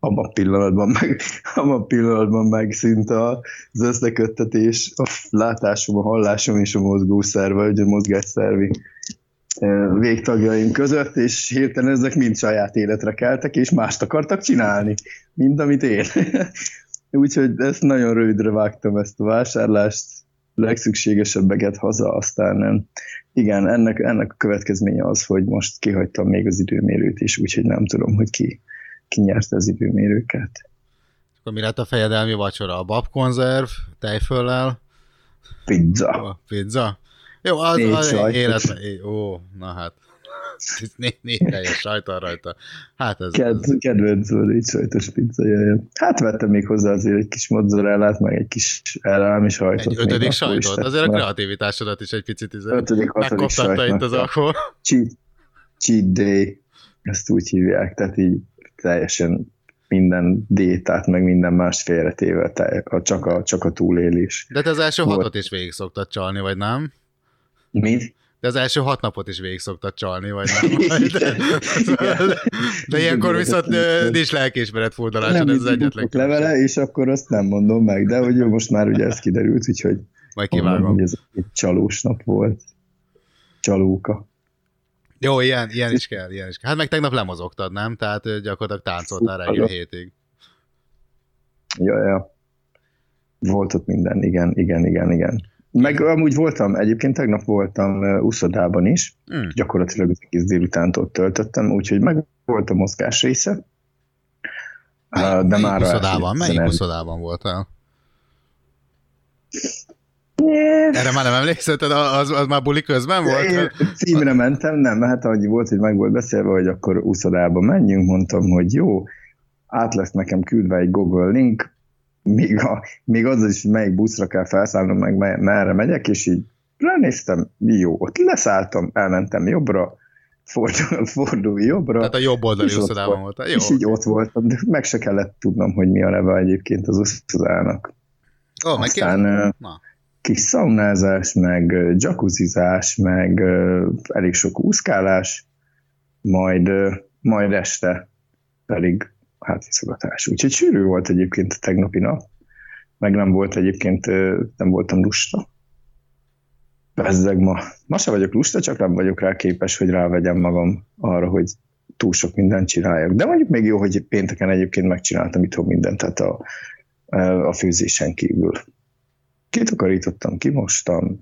abban a pillanatban meg, abban pillanatban megszűnt a- az összeköttetés, a látásom, a hallásom és a mozgószerve, vagy a mozgásszervi eh, végtagjaim között, és hirtelen ezek mind saját életre keltek, és mást akartak csinálni, mint amit én. Úgyhogy ezt nagyon rövidre vágtam ezt a vásárlást, legszükségesebbeket haza, aztán nem. Igen, ennek, ennek a következménye az, hogy most kihagytam még az időmérőt is, úgyhogy nem tudom, hogy ki, ki nyerte az időmérőket. Akkor mi lett a fejedelmi vacsora? A babkonzerv, tejföllel, Pizza. a pizza? Jó, az, az sajtos. élet... Ó, na hát. Négy, négy teljes sajtal rajta. Hát ez... Ked, ez kedvenc volt egy sajtos pizza, jaj, jaj. Hát vettem még hozzá azért egy kis mozzarellát, meg egy kis elem is hajtott. egy ötödik akkor sajtot. Azért a kreativitásodat is egy picit izé, megkoptatta itt az a- alkohol. cheat, cheat day, ezt úgy hívják, tehát így teljesen minden diétát, meg minden más félretéve, csak, a, csak a túlélés. De te az első Volt. hatot is végig szoktad csalni, vagy nem? Mit? De az első hat napot is végig szoktad csalni, vagy nem? De, Igen. de ilyenkor viszont nincs lelkiismeret furdalásod, ez az egyetlen levele, és akkor azt nem mondom meg, de hogy most már ugye ez kiderült, úgyhogy Majd kivágom. hogy ez egy csalós nap volt. Csalóka. Jó, ilyen, ilyen is kell, ilyen is kell. Hát meg tegnap lemozogtad, nem? Tehát gyakorlatilag táncoltál reggel hétig. Ja, ja. Volt ott minden, igen, igen, igen, igen. Meg amúgy voltam, egyébként tegnap voltam uszodában is, Mm. gyakorlatilag az egész délutánt ott töltöttem, úgyhogy meg volt a mozgás része. De melyik már uszodában? Melyik uszodában voltál? Erre már nem emlékszel, az, az már buli közben volt? Én címre mentem, nem, hát annyi volt, hogy meg volt beszélve, hogy akkor úszodába menjünk, mondtam, hogy jó, át lesz nekem küldve egy Google link, még, a, még az is, melyik buszra kell felszállnom, meg me- merre megyek, és így ránéztem, jó, ott leszálltam, elmentem jobbra, fordul, fordul jobbra. Tehát a jobb oldali úszodában volt- voltál. Jó. És így ott voltam, de meg se kellett tudnom, hogy mi a neve egyébként az uszodának. Ó, meg Aztán Na. kis szaunázás, meg jacuzzizás, meg elég sok úszkálás, majd, majd este pedig hát iszogatás. Úgyhogy sűrű volt egyébként a tegnapi nap, meg nem volt egyébként, nem voltam lusta. Bezzeg ma. Ma se vagyok lusta, csak nem vagyok rá képes, hogy rávegyem magam arra, hogy túl sok mindent csináljak. De mondjuk még jó, hogy pénteken egyébként megcsináltam itthon mindent, tehát a, a főzésen kívül. Kitakarítottam, kimostam,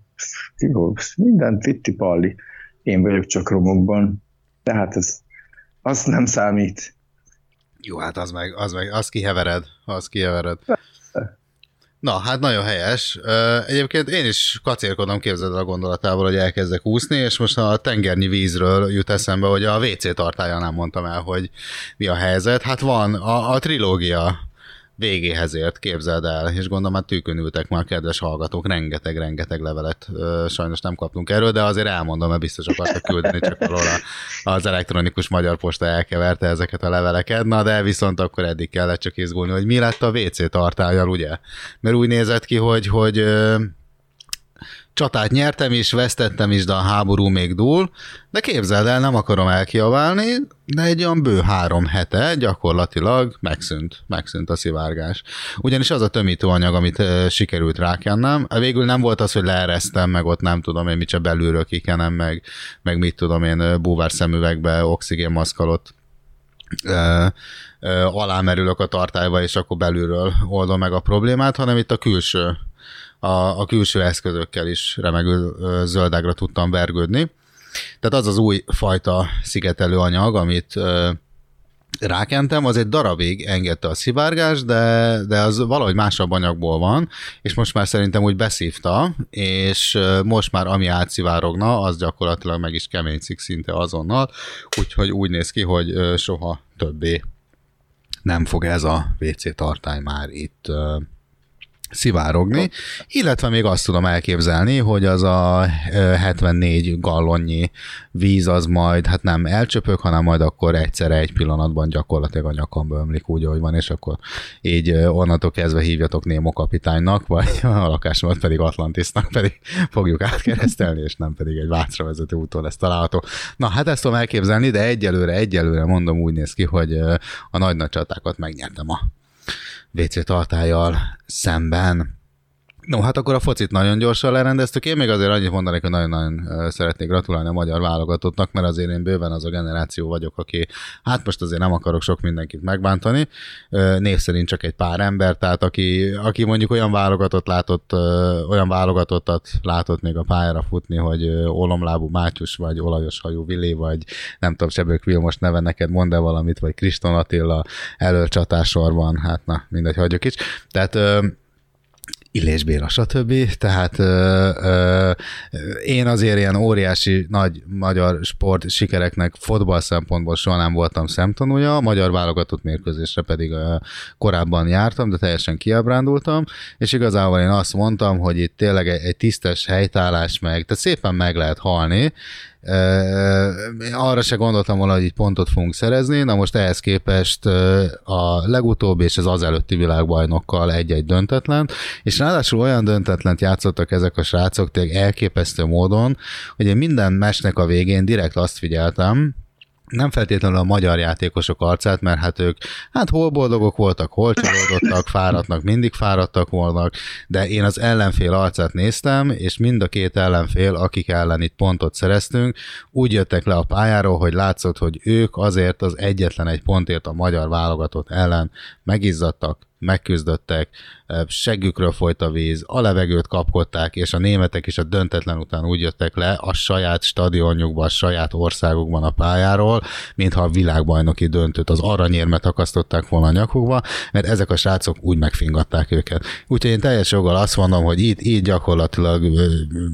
mindent vitti palli. Én vagyok csak romokban, tehát ez, az nem számít. Jó, hát az meg, az meg, az kihevered, az kihevered. Na, hát nagyon helyes. Egyébként én is kacérkodom, képzeld el a gondolatával, hogy elkezdek úszni, és most a tengernyi vízről jut eszembe, hogy a WC tartályánál mondtam el, hogy mi a helyzet. Hát van a, a trilógia végéhez ért, képzeld el, és gondolom, hát tűkön ültek már kedves hallgatók, rengeteg-rengeteg levelet sajnos nem kaptunk erről, de azért elmondom, mert biztos akartak küldeni, csak valahol az elektronikus magyar posta elkeverte ezeket a leveleket, na de viszont akkor eddig kellett csak izgulni, hogy mi lett a WC tartályal, ugye? Mert úgy nézett ki, hogy, hogy ö, csatát nyertem is, vesztettem is, de a háború még dúl, de képzeld el, nem akarom elkiabálni, de egy olyan bő három hete gyakorlatilag megszűnt, megszűnt a szivárgás. Ugyanis az a tömítőanyag, amit ö, sikerült rákennem, végül nem volt az, hogy leeresztem, meg ott nem tudom én mit csak belülről kikenem, meg, meg mit tudom én búvár szemüvegbe oxigénmaszkalot ö, ö, alámerülök a tartályba, és akkor belülről oldom meg a problémát, hanem itt a külső a, a külső eszközökkel is remegő zöldágra tudtam vergődni. Tehát az az új fajta szigetelő anyag, amit rákentem, az egy darabig engedte a szivárgást, de, de az valahogy másabb anyagból van, és most már szerintem úgy beszívta, és most már ami átszivárogna, az gyakorlatilag meg is keményszik szinte azonnal, úgyhogy úgy néz ki, hogy soha többé nem fog ez a WC tartály már itt szivárogni, illetve még azt tudom elképzelni, hogy az a ö, 74 gallonnyi víz az majd, hát nem elcsöpök, hanem majd akkor egyszerre egy pillanatban gyakorlatilag a nyakamba ömlik úgy, ahogy van, és akkor így onnantól kezdve hívjatok Némo kapitánynak, vagy a lakásomat pedig Atlantisnak, pedig fogjuk átkeresztelni, és nem pedig egy Vácra vezető úton lesz található. Na, hát ezt tudom elképzelni, de egyelőre, egyelőre mondom úgy néz ki, hogy a nagy-nagy csatákat megnyertem a WC tartályjal szemben. No, hát akkor a focit nagyon gyorsan lerendeztük. Én még azért annyit mondanék, hogy nagyon-nagyon szeretnék gratulálni a magyar válogatottnak, mert azért én bőven az a generáció vagyok, aki, hát most azért nem akarok sok mindenkit megbántani, név szerint csak egy pár ember, tehát aki, aki mondjuk olyan válogatott látott, olyan válogatottat látott még a pályára futni, hogy ö, olomlábú Mátyus, vagy olajos hajú Vili, vagy nem tudom, Sebők Vilmos neve neked mond-e valamit, vagy Kriston Attila előcsatássorban, hát na, mindegy, hagyjuk is. Tehát Illés Béla, stb. Tehát ö, ö, én azért ilyen óriási nagy magyar sport sikereknek fotball szempontból soha nem voltam szemtanúja, magyar válogatott mérkőzésre pedig ö, korábban jártam, de teljesen kiábrándultam, és igazából én azt mondtam, hogy itt tényleg egy, egy tisztes helytállás meg, tehát szépen meg lehet halni, arra se gondoltam volna, hogy így pontot fogunk szerezni, na most ehhez képest a legutóbb és az azelőtti világbajnokkal egy-egy döntetlen, és ráadásul olyan döntetlent játszottak ezek a srácok tényleg elképesztő módon, hogy én minden mesnek a végén direkt azt figyeltem, nem feltétlenül a magyar játékosok arcát, mert hát ők hát hol boldogok voltak, hol csalódottak, fáradtnak, mindig fáradtak voltak, de én az ellenfél arcát néztem, és mind a két ellenfél, akik ellen itt pontot szereztünk, úgy jöttek le a pályáról, hogy látszott, hogy ők azért az egyetlen egy pontért a magyar válogatott ellen megizzadtak, megküzdöttek, seggükről folyt a víz, a levegőt kapkodták, és a németek is a döntetlen után úgy jöttek le a saját stadionjukba, a saját országukban a pályáról, mintha a világbajnoki döntőt, az aranyérmet akasztották volna a nyakukba, mert ezek a srácok úgy megfingatták őket. Úgyhogy én teljes joggal azt mondom, hogy itt így gyakorlatilag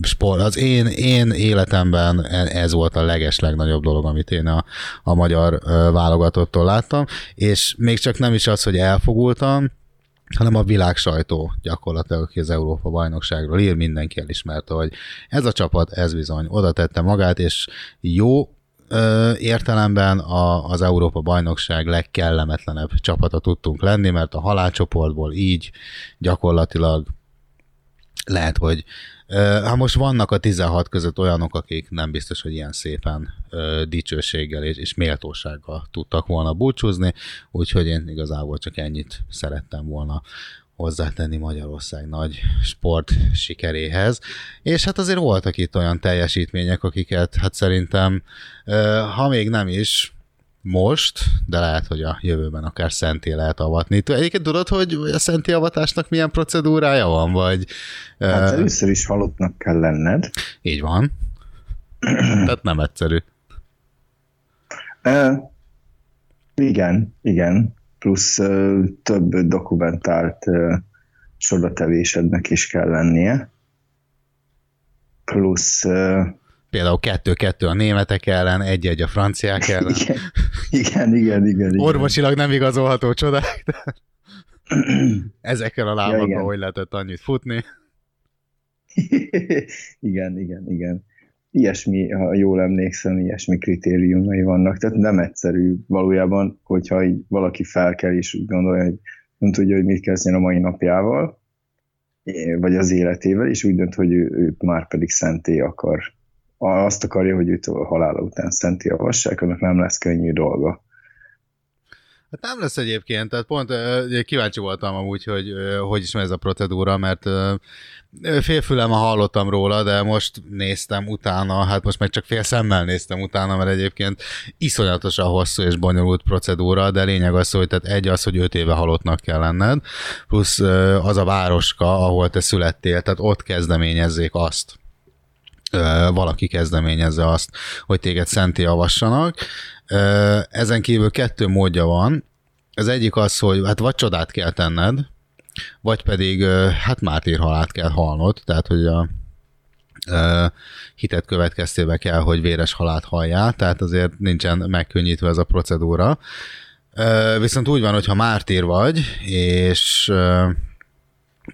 sport, az én, én életemben ez volt a leges legnagyobb dolog, amit én a, a magyar válogatottól láttam, és még csak nem is az, hogy elfogultam, hanem a világ sajtó gyakorlatilag, aki az Európa bajnokságról ír, mindenki elismerte, hogy ez a csapat, ez bizony oda tette magát, és jó ö, értelemben a, az Európa bajnokság legkellemetlenebb csapata tudtunk lenni, mert a halálcsoportból így gyakorlatilag lehet, hogy ha most vannak a 16 között olyanok, akik nem biztos, hogy ilyen szépen dicsőséggel és, és méltósággal tudtak volna búcsúzni, úgyhogy én igazából csak ennyit szerettem volna hozzátenni Magyarország nagy sport sikeréhez. És hát azért voltak itt olyan teljesítmények, akiket hát szerintem, ha még nem is most, de lehet, hogy a jövőben akár szenté lehet avatni. Egyébként tudod, hogy a szenté avatásnak milyen procedúrája van, vagy... Hát ö, először is halottnak kell lenned. így van. Tehát nem egyszerű. Uh, igen, igen. Plusz uh, több dokumentált uh, sodatevésednek is kell lennie. Plusz uh, Például kettő-kettő a németek ellen, egy-egy a franciák ellen. igen, igen, igen, igen, igen. Orvosilag nem igazolható csodák, de ezekkel a lábakkal igen. hogy lehetett annyit futni. igen, igen, igen. Ilyesmi, ha jól emlékszem, ilyesmi kritériumai vannak. Tehát nem egyszerű valójában, hogyha így valaki felkel és úgy gondolja, hogy nem tudja, hogy mit kezdjen a mai napjával, eh, vagy az életével, és úgy dönt, hogy ő, ő már pedig szenté akar. Azt akarja, hogy őt a halála után szenté avassák, annak nem lesz könnyű dolga. Hát nem lesz egyébként, tehát pont kíváncsi voltam amúgy, hogy hogy is megy ez a procedúra, mert ö, félfülem hallottam róla, de most néztem utána, hát most meg csak fél szemmel néztem utána, mert egyébként iszonyatosan hosszú és bonyolult procedúra, de lényeg az, hogy tehát egy az, hogy öt éve halottnak kell lenned, plusz az a városka, ahol te születtél, tehát ott kezdeményezzék azt, valaki kezdeményezze azt, hogy téged szenté avassanak. Ezen kívül kettő módja van. Az egyik az, hogy hát vagy csodát kell tenned, vagy pedig hát mártírhalált kell halnod, tehát hogy a hitet következtében kell, hogy véres halált halljál, tehát azért nincsen megkönnyítve ez a procedúra. Viszont úgy van, hogyha mártír vagy, és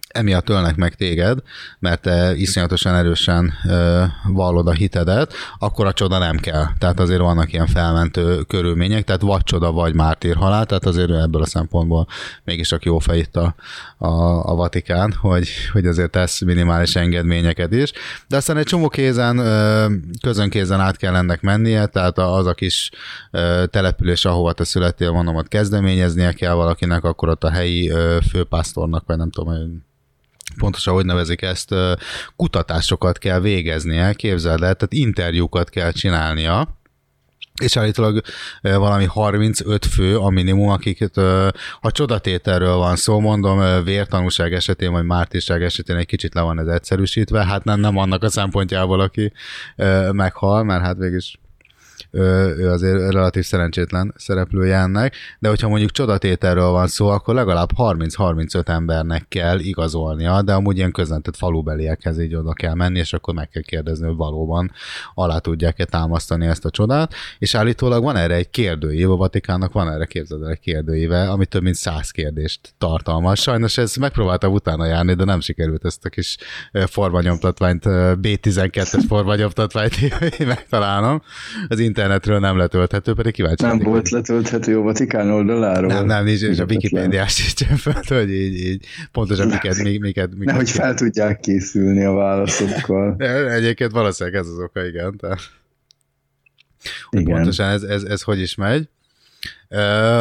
emiatt ölnek meg téged, mert te iszonyatosan erősen ö, vallod a hitedet, akkor a csoda nem kell. Tehát azért vannak ilyen felmentő körülmények, tehát vagy csoda, vagy mártírhalál, tehát azért ebből a szempontból mégis csak jó fej itt a, a, a Vatikán, hogy, hogy azért tesz minimális engedményeket is. De aztán egy csomó kézen, ö, közönkézen át kell ennek mennie, tehát az a kis ö, település, ahova te születtél, mondom, ott kezdeményeznie kell valakinek, akkor ott a helyi ö, főpásztornak, vagy nem tudom, pontosan hogy nevezik ezt, kutatásokat kell végeznie, képzeld el, tehát interjúkat kell csinálnia, és állítólag valami 35 fő a minimum, akiket, ha csodatételről van szó, mondom, vértanúság esetén, vagy mártírság esetén egy kicsit le van ez egyszerűsítve, hát nem, nem annak a szempontjából, aki meghal, mert hát végülis ő, azért relatív szerencsétlen szereplője ennek, de hogyha mondjuk csodatételről van szó, akkor legalább 30-35 embernek kell igazolnia, de amúgy ilyen közvetett falubeliekhez így oda kell menni, és akkor meg kell kérdezni, hogy valóban alá tudják-e támasztani ezt a csodát, és állítólag van erre egy kérdőív, a Vatikánnak van erre képzeld el egy kérdőíve, ami több mint száz kérdést tartalmaz. Sajnos ez megpróbáltam utána járni, de nem sikerült ezt a kis formanyomtatványt, ö, B12-es formanyomtatványt megtalálnom. Az internetről nem letölthető, pedig kíváncsi Nem lennék, volt letölthető a Vatikán oldaláról? nem, nem, nincs, és a. Wikipédiás sincsen fel, hogy így, így pontosan miket, miket, miket, miket Nehogy fel tudják készülni a válaszokkal. Egyébként valószínűleg ez az oka, igen. Tehát, Igen. pontosan ez, ez, ez hogy is megy.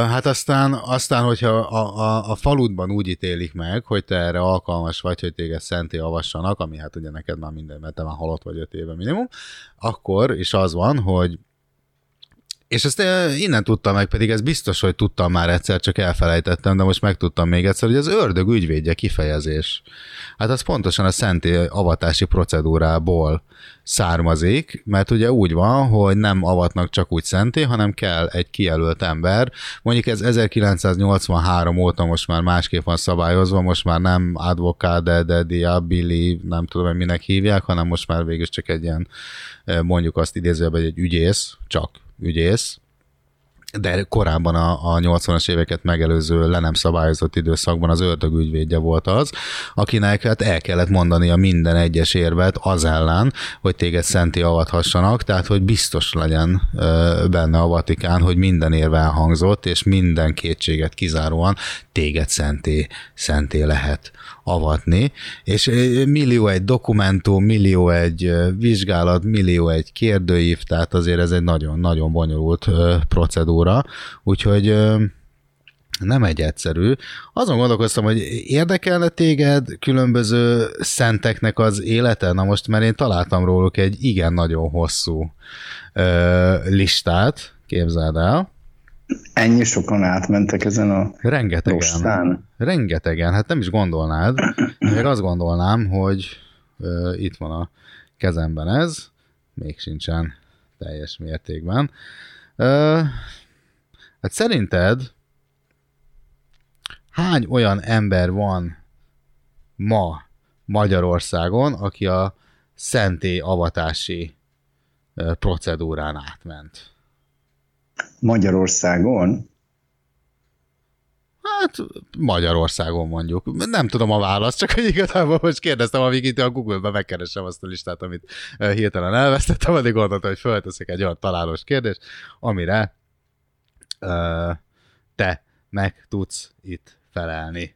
Hát aztán, aztán hogyha a, a, a faludban úgy ítélik meg, hogy te erre alkalmas vagy, hogy téged szenté avassanak, ami hát ugye neked már minden, mert te már halott vagy öt éve minimum, akkor is az van, hogy És ezt eh, innen tudtam meg, pedig ez biztos, hogy tudtam már egyszer, csak elfelejtettem, de most megtudtam még egyszer, hogy az ördög ügyvédje kifejezés. Hát az pontosan a szenti avatási procedúrából származik, mert ugye úgy van, hogy nem avatnak csak úgy szenté, hanem kell egy kijelölt ember. Mondjuk ez 1983 óta most már másképp van szabályozva, most már nem advocate de diabili, nem tudom, hogy minek hívják, hanem most már végül csak egy ilyen, eh, mondjuk azt idézőben, egy ügyész, csak ügyész, de korábban a, a 80-as éveket megelőző le nem szabályozott időszakban az ördögügyvédje volt az, akinek hát el kellett mondania minden egyes érvet az ellen, hogy téged szenti avathassanak, tehát hogy biztos legyen benne a Vatikán, hogy minden érve elhangzott, és minden kétséget kizáróan téged szenté, szenté lehet avatni, és millió egy dokumentum, millió egy vizsgálat, millió egy kérdőív, tehát azért ez egy nagyon-nagyon bonyolult procedúra, úgyhogy nem egy egyszerű. Azon gondolkoztam, hogy érdekelne téged különböző szenteknek az élete? Na most, mert én találtam róluk egy igen nagyon hosszú ö, listát, képzeld el. Ennyi sokan átmentek ezen a Rengetegen. rostán. Rengetegen, hát nem is gondolnád. Még azt gondolnám, hogy ö, itt van a kezemben ez, még sincsen teljes mértékben. Ö, hát szerinted hány olyan ember van ma Magyarországon, aki a szenté avatási procedúrán átment? Magyarországon Hát Magyarországon mondjuk. Nem tudom a választ, csak hogy igazából most kérdeztem, amíg itt a Google-ben megkeresem azt a listát, amit hirtelen elvesztettem, addig gondoltam, hogy fölteszek egy olyan találós kérdést, amire ö, te meg tudsz itt felelni.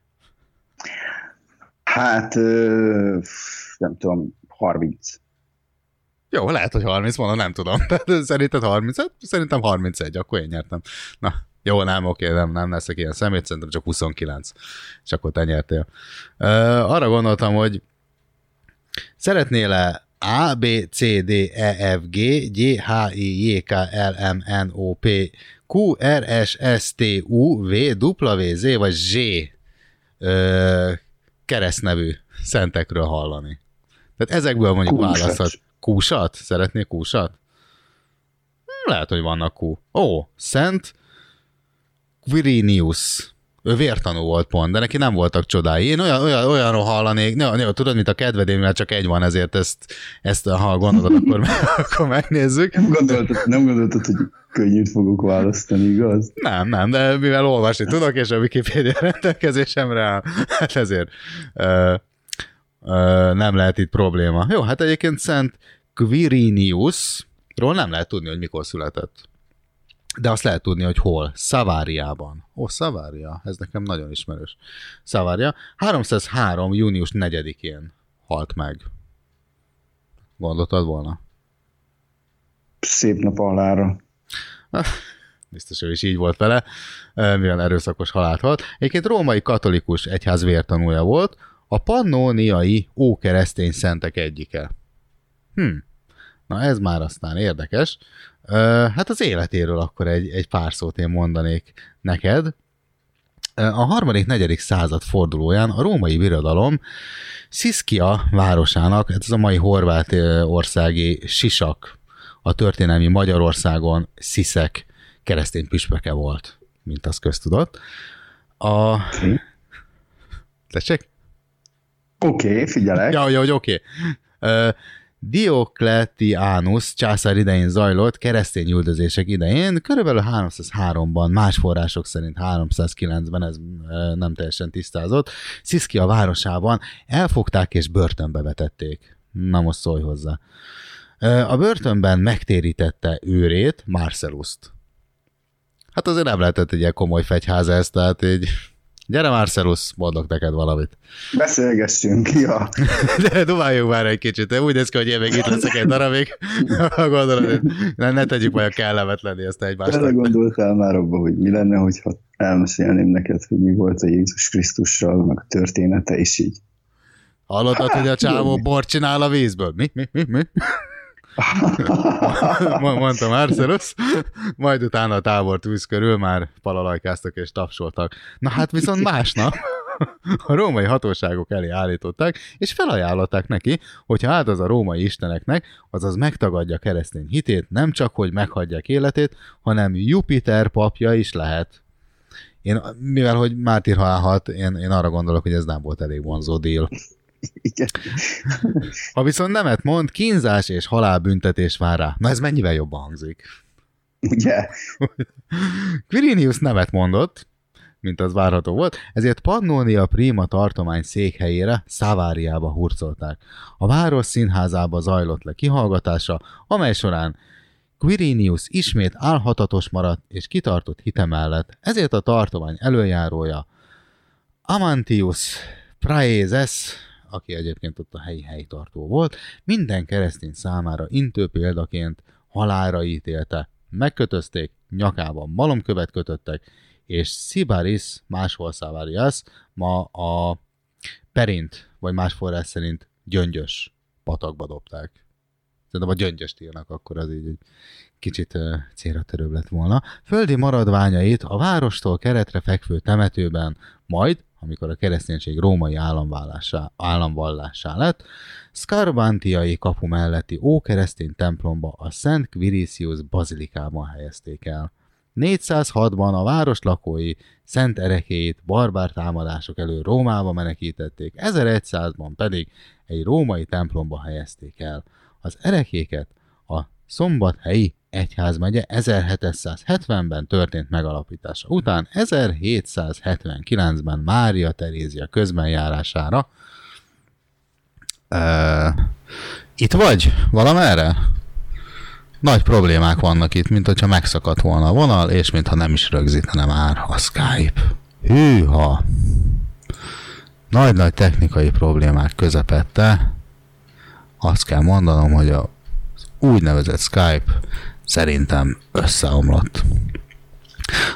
Hát, nem tudom, 30. Jó, lehet, hogy 30 mondom, nem tudom. Tehát szerinted 30? Hát szerintem 31, akkor én nyertem. Na, jó, nem, oké, nem, nem leszek ilyen szemét, szerintem csak 29. És akkor te nyertél. Ö, arra gondoltam, hogy szeretnél-e A, B, C, D, E, F, G, G, H, I, J, K, L, M, N, O, P, Q, R, S, S, T, U, V, W, Z vagy Z ö, keresztnevű szentekről hallani. Tehát ezekből mondjuk választhat. Kúsat? Szeretnél kúsat? Hm, Lehet, hogy vannak kú. Ó, Szent Quirinius. Ő vértanú volt pont, de neki nem voltak csodái. Én olyan, olyan, olyanról hallanék, ne, ne, tudod, mint a kedvedémmel csak egy van, ezért ezt, ezt ha gondolod, akkor, akkor megnézzük. Nem gondoltad, nem gondoltad, hogy könnyűt fogok választani, igaz? Nem, nem, de mivel olvasni tudok, és a Wikipedia rendelkezésemre áll, hát ezért ö, ö, nem lehet itt probléma. Jó, hát egyébként Szent Quiriniusról nem lehet tudni, hogy mikor született. De azt lehet tudni, hogy hol. Szaváriában. Ó, Szavária, ez nekem nagyon ismerős. Szavária. 303. június 4-én halt meg. Gondoltad volna? Szép nap alára. biztos ő is így volt vele, mivel erőszakos halált halt. Egyébként római katolikus egyház vértanúja volt, a pannóniai ókeresztény szentek egyike. Hm. Na ez már aztán érdekes. Hát az életéről akkor egy, egy pár szót én mondanék neked. A harmadik, negyedik század fordulóján a római birodalom Sziszkia városának, ez a mai horvát országi Sisak, a történelmi Magyarországon Sziszek keresztény püspöke volt, mint az köztudott. A... Tessék? Oké, okay, figyelek. Ja, ja, hogy oké. Okay. Diokletianus császár idején zajlott keresztény üldözések idején, körülbelül 303-ban, más források szerint 309-ben, ez nem teljesen tisztázott, Sziszkia városában elfogták és börtönbe vetették. Na most szólj hozzá. A börtönben megtérítette őrét, Marcelust. Hát azért nem lehetett egy ilyen komoly fegyház ez, tehát így gyere Marcelus, mondok neked valamit. Beszélgessünk, ja. De dumáljunk már egy kicsit, úgy néz ki, hogy én még itt leszek egy darabig. Gondolod, ne, ne tegyük majd a kellemetlenni ezt Bele egymásnak. gondoltál már abba, hogy mi lenne, hogyha elmesélném neked, hogy mi volt a Jézus Krisztussal, meg a története, és így. Hallottad, hogy a csávó bort csinál a vízből? Mi, mi, mi, mi? Mo- mondta Marcellus, majd utána a tábor tűz körül már palalajkáztak és tapsoltak. Na hát viszont másnap a római hatóságok elé állították, és felajánlották neki, hogy ha áldoz a római isteneknek, azaz megtagadja keresztény hitét, nem csak, hogy meghagyják életét, hanem Jupiter papja is lehet. Én, mivel hogy mártír halhat, én, én arra gondolok, hogy ez nem volt elég vonzó deal. Igen. Ha viszont nemet mond, kínzás és halálbüntetés vár rá. Na ez mennyivel jobban hangzik? Ugye? Quirinius nemet mondott, mint az várható volt, ezért Pannonia Prima tartomány székhelyére, Szaváriába hurcolták. A város színházába zajlott le kihallgatása, amely során Quirinius ismét álhatatos maradt és kitartott hite mellett, ezért a tartomány előjárója Amantius Praeses, aki egyébként ott a helyi helytartó volt, minden keresztény számára intő példaként halálra ítélte. Megkötözték, nyakában malomkövet kötöttek, és Sibaris, máshol Szavarias, ma a Perint, vagy más forrás szerint gyöngyös patakba dobták. Szerintem a gyöngyöst írnak, akkor az így egy kicsit célra törőbb lett volna. Földi maradványait a várostól keretre fekvő temetőben, majd, amikor a kereszténység római államvallásá, államvallásá lett, Scarbantiai kapu melletti ókeresztény templomba a Szent Quiricius bazilikában helyezték el. 406-ban a város lakói szent erekéit barbár támadások elől Rómába menekítették, 1100-ban pedig egy római templomba helyezték el. Az erekéket a szombathelyi egyházmegye 1770-ben történt megalapítása után 1779-ben Mária Terézia közbenjárására Uh, itt vagy? Valamerre? Nagy problémák vannak itt, mint hogyha megszakadt volna a vonal, és mintha nem is rögzítene már a Skype. Hűha! Nagy-nagy technikai problémák közepette. Azt kell mondanom, hogy a úgynevezett Skype szerintem összeomlott.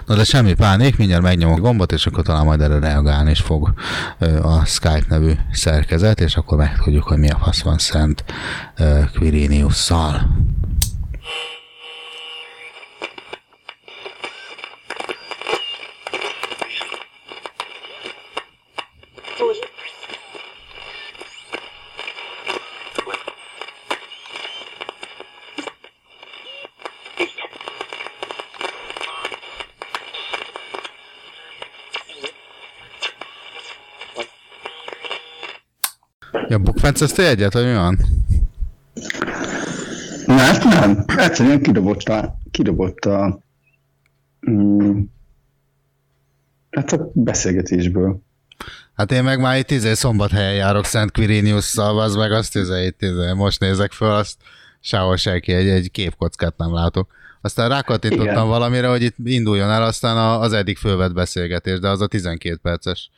Na de semmi pánik, mindjárt megnyomok a gombot, és akkor talán majd erre reagálni is fog a Skype nevű szerkezet, és akkor megtudjuk, hogy mi a fasz van szent Quiriniusszal. Ja, bukfenceztél egyet, vagy van? Mert nem. Egyszerűen kidobott a, kidobott a mm, hát a beszélgetésből. Hát én meg már itt izé szombathelyen járok Szent Quiriniusszal, az meg azt izé, itt izé, most nézek föl, azt sehol senki, egy, egy képkockát nem látok. Aztán rákattintottam Igen. valamire, hogy itt induljon el aztán az eddig fölvett beszélgetés, de az a 12 perces.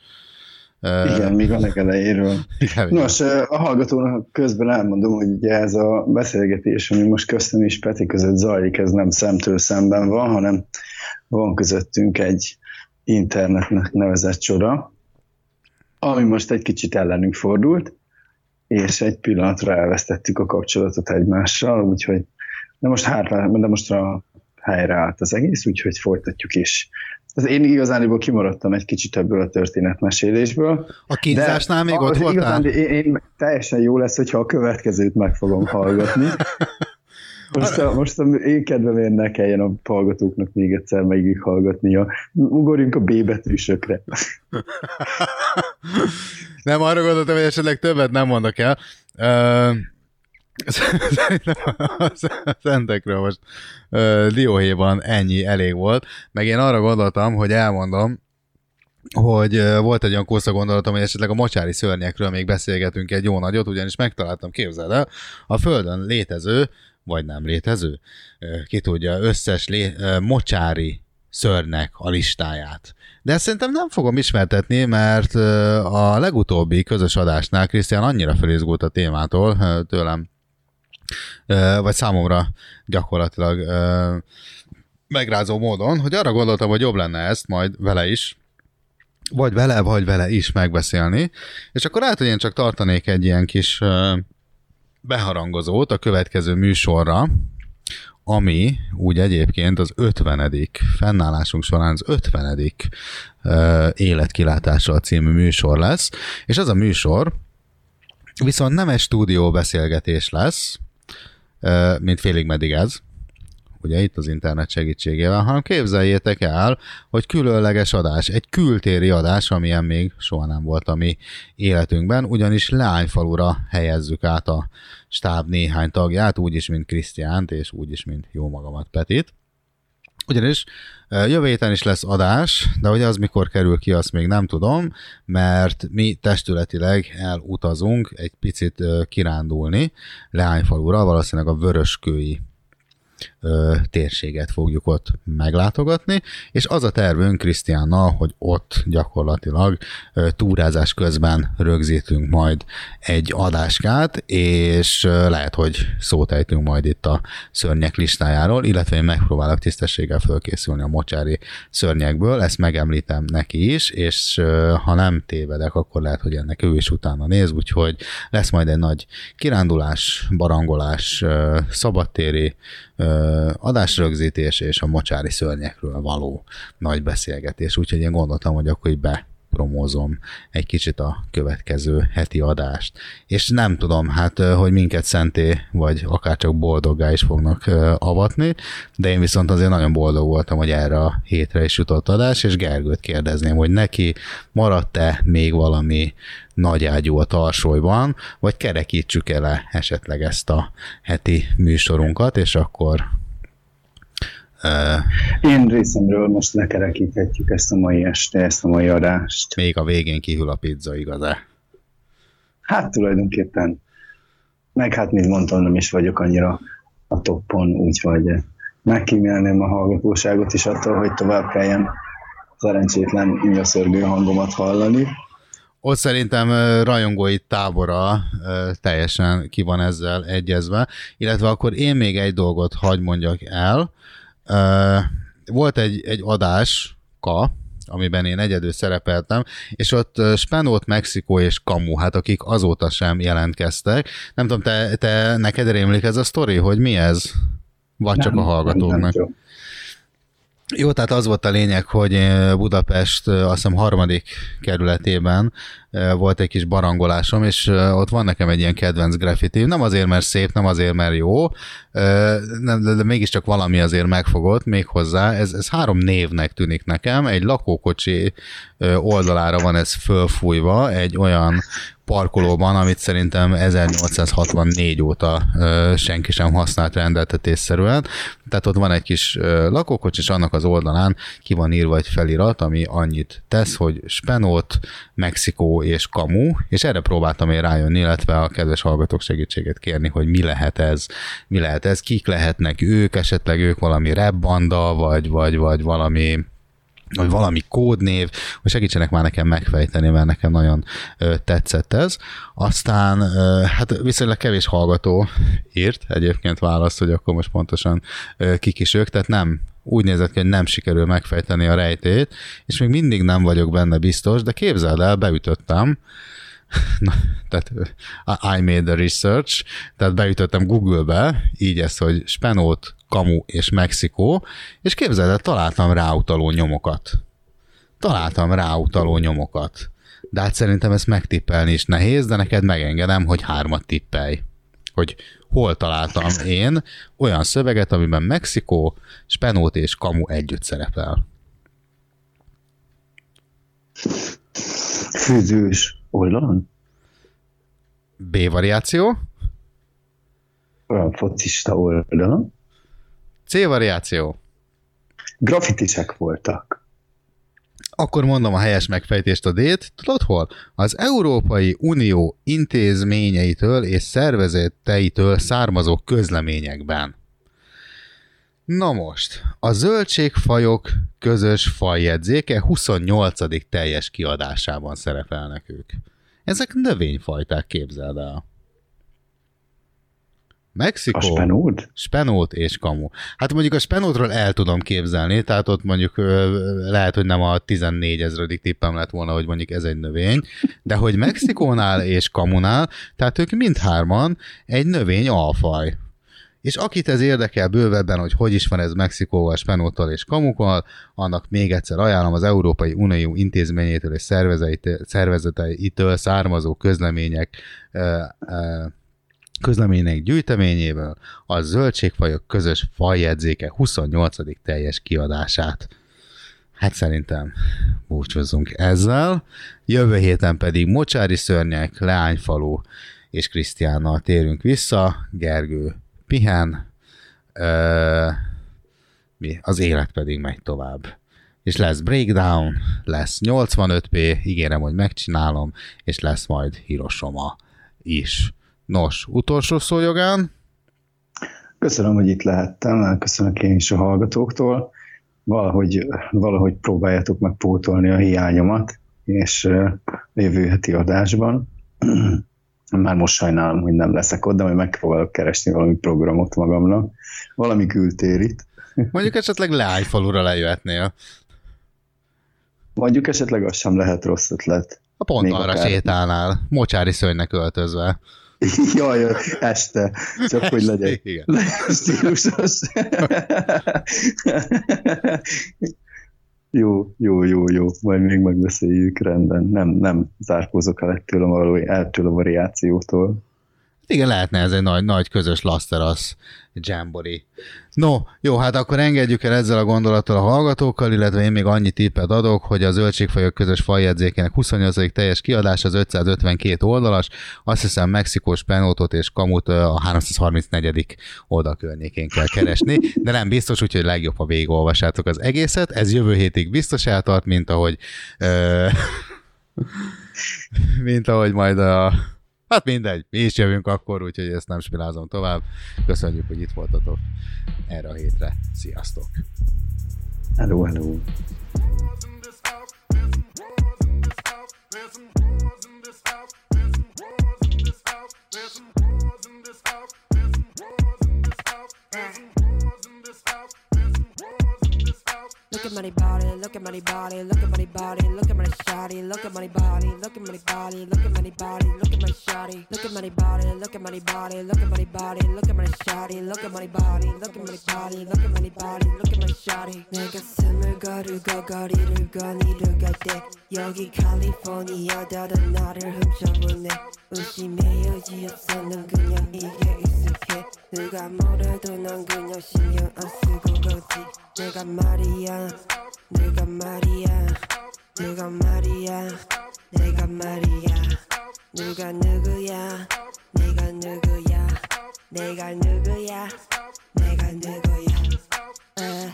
Igen, még a legelejéről. igen, Nos, a hallgatónak közben elmondom, hogy ugye ez a beszélgetés, ami most köztem és Peti között zajlik, ez nem szemtől szemben van, hanem van közöttünk egy internetnek nevezett csoda, ami most egy kicsit ellenünk fordult, és egy pillanatra elvesztettük a kapcsolatot egymással, úgyhogy de most, hátra, de most a helyre állt az egész, úgyhogy folytatjuk is. Az én igazániból kimaradtam egy kicsit ebből a történetmesélésből. A kínzásnál még ott voltál? Igazán, én, én, teljesen jó lesz, hogyha a következőt meg fogom hallgatni. Most, a, most a én kedvemért ne kelljen a hallgatóknak még egyszer megig hallgatnia. Ugorjunk a B betűsökre. Nem, arra gondoltam, hogy esetleg többet nem mondok el. Ö, Szerintem a szentekről most ö, dióhéjban ennyi elég volt, meg én arra gondoltam, hogy elmondom, hogy volt egy olyan kósza gondolatom, hogy esetleg a mocsári szörnyekről még beszélgetünk egy jó nagyot, ugyanis megtaláltam, képzeld el, a Földön létező, vagy nem létező, ö, ki tudja, összes lé, mocsári szörnek a listáját. De ezt szerintem nem fogom ismertetni, mert a legutóbbi közös adásnál Krisztián annyira felizgult a témától tőlem, vagy számomra gyakorlatilag megrázó módon, hogy arra gondoltam, hogy jobb lenne ezt majd vele is, vagy vele, vagy vele is megbeszélni, és akkor lehet, hogy én csak tartanék egy ilyen kis beharangozót a következő műsorra, ami úgy egyébként az 50. fennállásunk során az 50. Uh, életkilátással című műsor lesz, és az a műsor viszont nem egy stúdió beszélgetés lesz, mint félig meddig ez, ugye itt az internet segítségével, hanem képzeljétek el, hogy különleges adás, egy kültéri adás, amilyen még soha nem volt a mi életünkben, ugyanis Leányfalura helyezzük át a stáb néhány tagját, úgyis, mint Krisztiánt, és úgyis, mint jó magamat Petit. Ugyanis jövő héten is lesz adás, de hogy az mikor kerül ki, azt még nem tudom, mert mi testületileg elutazunk egy picit kirándulni Leányfalura, valószínűleg a Vöröskői ö, térséget fogjuk ott meglátogatni, és az a tervünk Krisztiánnal, hogy ott gyakorlatilag ö, túrázás közben rögzítünk majd egy adáskát, és ö, lehet, hogy szót ejtünk majd itt a szörnyek listájáról, illetve én megpróbálok tisztességgel fölkészülni a mocsári szörnyekből, ezt megemlítem neki is, és ö, ha nem tévedek, akkor lehet, hogy ennek ő is utána néz, úgyhogy lesz majd egy nagy kirándulás, barangolás, szabadtéri adásrögzítés és a mocsári szörnyekről való nagy beszélgetés. Úgyhogy én gondoltam, hogy akkor így be promózom egy kicsit a következő heti adást. És nem tudom, hát, hogy minket szenté, vagy akár csak boldoggá is fognak avatni, de én viszont azért nagyon boldog voltam, hogy erre a hétre is jutott adás, és Gergőt kérdezném, hogy neki maradt-e még valami nagy ágyú a tarsolyban, vagy kerekítsük el esetleg ezt a heti műsorunkat, és akkor Én részemről most lekerekíthetjük ezt a mai este, ezt a mai adást. még a végén kihűl a pizza, igaz-e? Hát tulajdonképpen, meg hát, mint mondtam, nem is vagyok annyira a toppon, úgyhogy megkímélném a hallgatóságot is attól, hogy tovább kelljen szerencsétlen ingaszörgő hangomat hallani. Ott szerintem rajongói tábora teljesen ki van ezzel egyezve, illetve akkor én még egy dolgot hagy mondjak el. Volt egy, egy adás, Ka, amiben én egyedül szerepeltem, és ott Spenót, Mexikó és Kamu, hát akik azóta sem jelentkeztek. Nem tudom, te, te neked rémlik ez a sztori, hogy mi ez? Vagy csak a hallgatóknak? tudom. Jó, tehát az volt a lényeg, hogy eh, Budapest eh, azt hiszem harmadik kerületében eh, volt egy kis barangolásom, és ott van nekem egy ilyen kedvenc graffiti. Nem azért, mert szép, nem azért, mert jó, de, mégiscsak valami azért megfogott még hozzá. Ez, ez három névnek tűnik nekem. Egy lakókocsi oldalára van ez fölfújva, egy olyan parkolóban, amit szerintem 1864 óta senki sem használt rendeltetésszerűen. Tehát ott van egy kis ö, lakókocsi, és annak az oldalán ki van írva egy felirat, ami annyit tesz, hogy Spenót, Mexikó és Kamu, és erre próbáltam én rájönni, illetve a kedves hallgatók segítséget kérni, hogy mi lehet ez, mi lehet ez, kik lehetnek ők, esetleg ők valami rap banda, vagy, vagy, vagy valami vagy valami kódnév, hogy segítsenek már nekem megfejteni, mert nekem nagyon ö, tetszett ez. Aztán ö, hát viszonylag kevés hallgató írt egyébként választ, hogy akkor most pontosan ö, kik is ők, tehát nem úgy nézett ki, hogy nem sikerül megfejteni a rejtét, és még mindig nem vagyok benne biztos, de képzeld el, beütöttem, Na, tehát I made the research, tehát beütöttem Google-be, így ez, hogy Spenót, Kamu és Mexikó, és képzeld el, találtam ráutaló nyomokat. Találtam ráutaló nyomokat. De hát szerintem ezt megtippelni is nehéz, de neked megengedem, hogy hármat tippelj. Hogy hol találtam én olyan szöveget, amiben Mexikó, Spenót és Kamu együtt szerepel. Fűzős oldalon? B variáció, Olyan focista oldalon. C variáció. Grafitisek voltak. Akkor mondom a helyes megfejtést a D-t. Tudod hol? Az Európai Unió intézményeitől és szervezeteitől származó közleményekben. Na most, a zöldségfajok közös fajjegyzéke 28. teljes kiadásában szerepelnek ők. Ezek növényfajták, képzeld el. Mexikó, A spenót? Spenót és kamu. Hát mondjuk a Spenótról el tudom képzelni, tehát ott mondjuk lehet, hogy nem a 14 ezredik tippem lett volna, hogy mondjuk ez egy növény, de hogy Mexikónál és kamunál, tehát ők mindhárman egy növény alfaj. És akit ez érdekel bővebben, hogy hogy is van ez Mexikóval, Spenóttal és Kamukkal, annak még egyszer ajánlom az Európai Unió intézményétől és szervezeteitől származó közlemények közlemények gyűjteményéből a zöldségfajok közös fajjegyzéke 28. teljes kiadását. Hát szerintem búcsúzzunk ezzel. Jövő héten pedig Mocsári Szörnyek, Leányfalu és Krisztiánnal térünk vissza. Gergő pihen, ö, mi? az élet pedig megy tovább. És lesz breakdown, lesz 85p, ígérem, hogy megcsinálom, és lesz majd Hiroshima is. Nos, utolsó szó jogán, Köszönöm, hogy itt lehettem, köszönök én is a hallgatóktól. Valahogy, valahogy próbáljátok meg pótolni a hiányomat, és a jövő heti adásban. Már most sajnálom, hogy nem leszek ott, de majd megpróbálok keresni valami programot magamnak. Valami kültérit. mondjuk esetleg Leányfalura lejöhetnél. Mondjuk esetleg az sem lehet rossz ötlet. A pont Még arra akár- sétálnál, mocsári szörnynek öltözve. Jaj, jaj, este. Csak hogy legyen, Igen. stílusos. jó, jó, jó, jó. Majd még megbeszéljük rendben. Nem, nem zárkózok el ettől a, való, ettől a variációtól. Igen, lehetne ez egy nagy, nagy közös Lasteras Jambori. No, jó, hát akkor engedjük el ezzel a gondolattal a hallgatókkal, illetve én még annyi tippet adok, hogy a zöldségfajok közös fajjegyzékének 28. teljes kiadás az 552 oldalas, azt hiszem Mexikós penótot és kamut a 334. oldal környékén kell keresni, de nem biztos, úgyhogy legjobb, ha végigolvassátok az egészet. Ez jövő hétig biztos eltart, mint ahogy ö, mint ahogy majd a Hát mindegy, mi is jövünk akkor, úgyhogy ezt nem spilázom tovább. Köszönjük, hogy itt voltatok erre a hétre. Sziasztok! Hello, hello. Look at my body, look at my body, look at my body, look at my shawty, look at my body, look at my body, look at my body, look at my shawty, look at my body, look at my body, look at my body, look at my shawty, look at my body, look at my body, look at my body, look at my shawty. 내가 숨을 거르고 거리를 거니를 갈때 여기 캘리포니아 다른 나를 훔쳐보네 의심의 여지 없어 난 그냥 이게 익숙해 누가 뭐래도 난 그냥 신경 안 쓰고 걷지 내가 말이야 내가 말이야 내가 말이야 내가 말이야 누가 누구야 내가 누구야 내가 누구야 내가 누구야 에,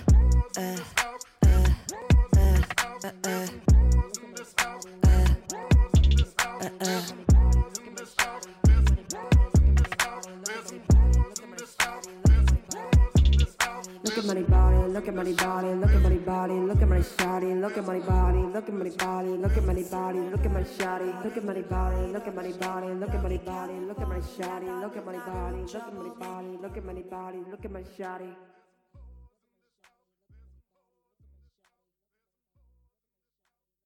at my body, look at my body, look at my body, look at my shawty, look at my body, look at my body, look at my body, look at my shawty, look at my body, look at my body, look at my body, look at my shawty, look at my body, look at my body, look at my body, look at my shawty.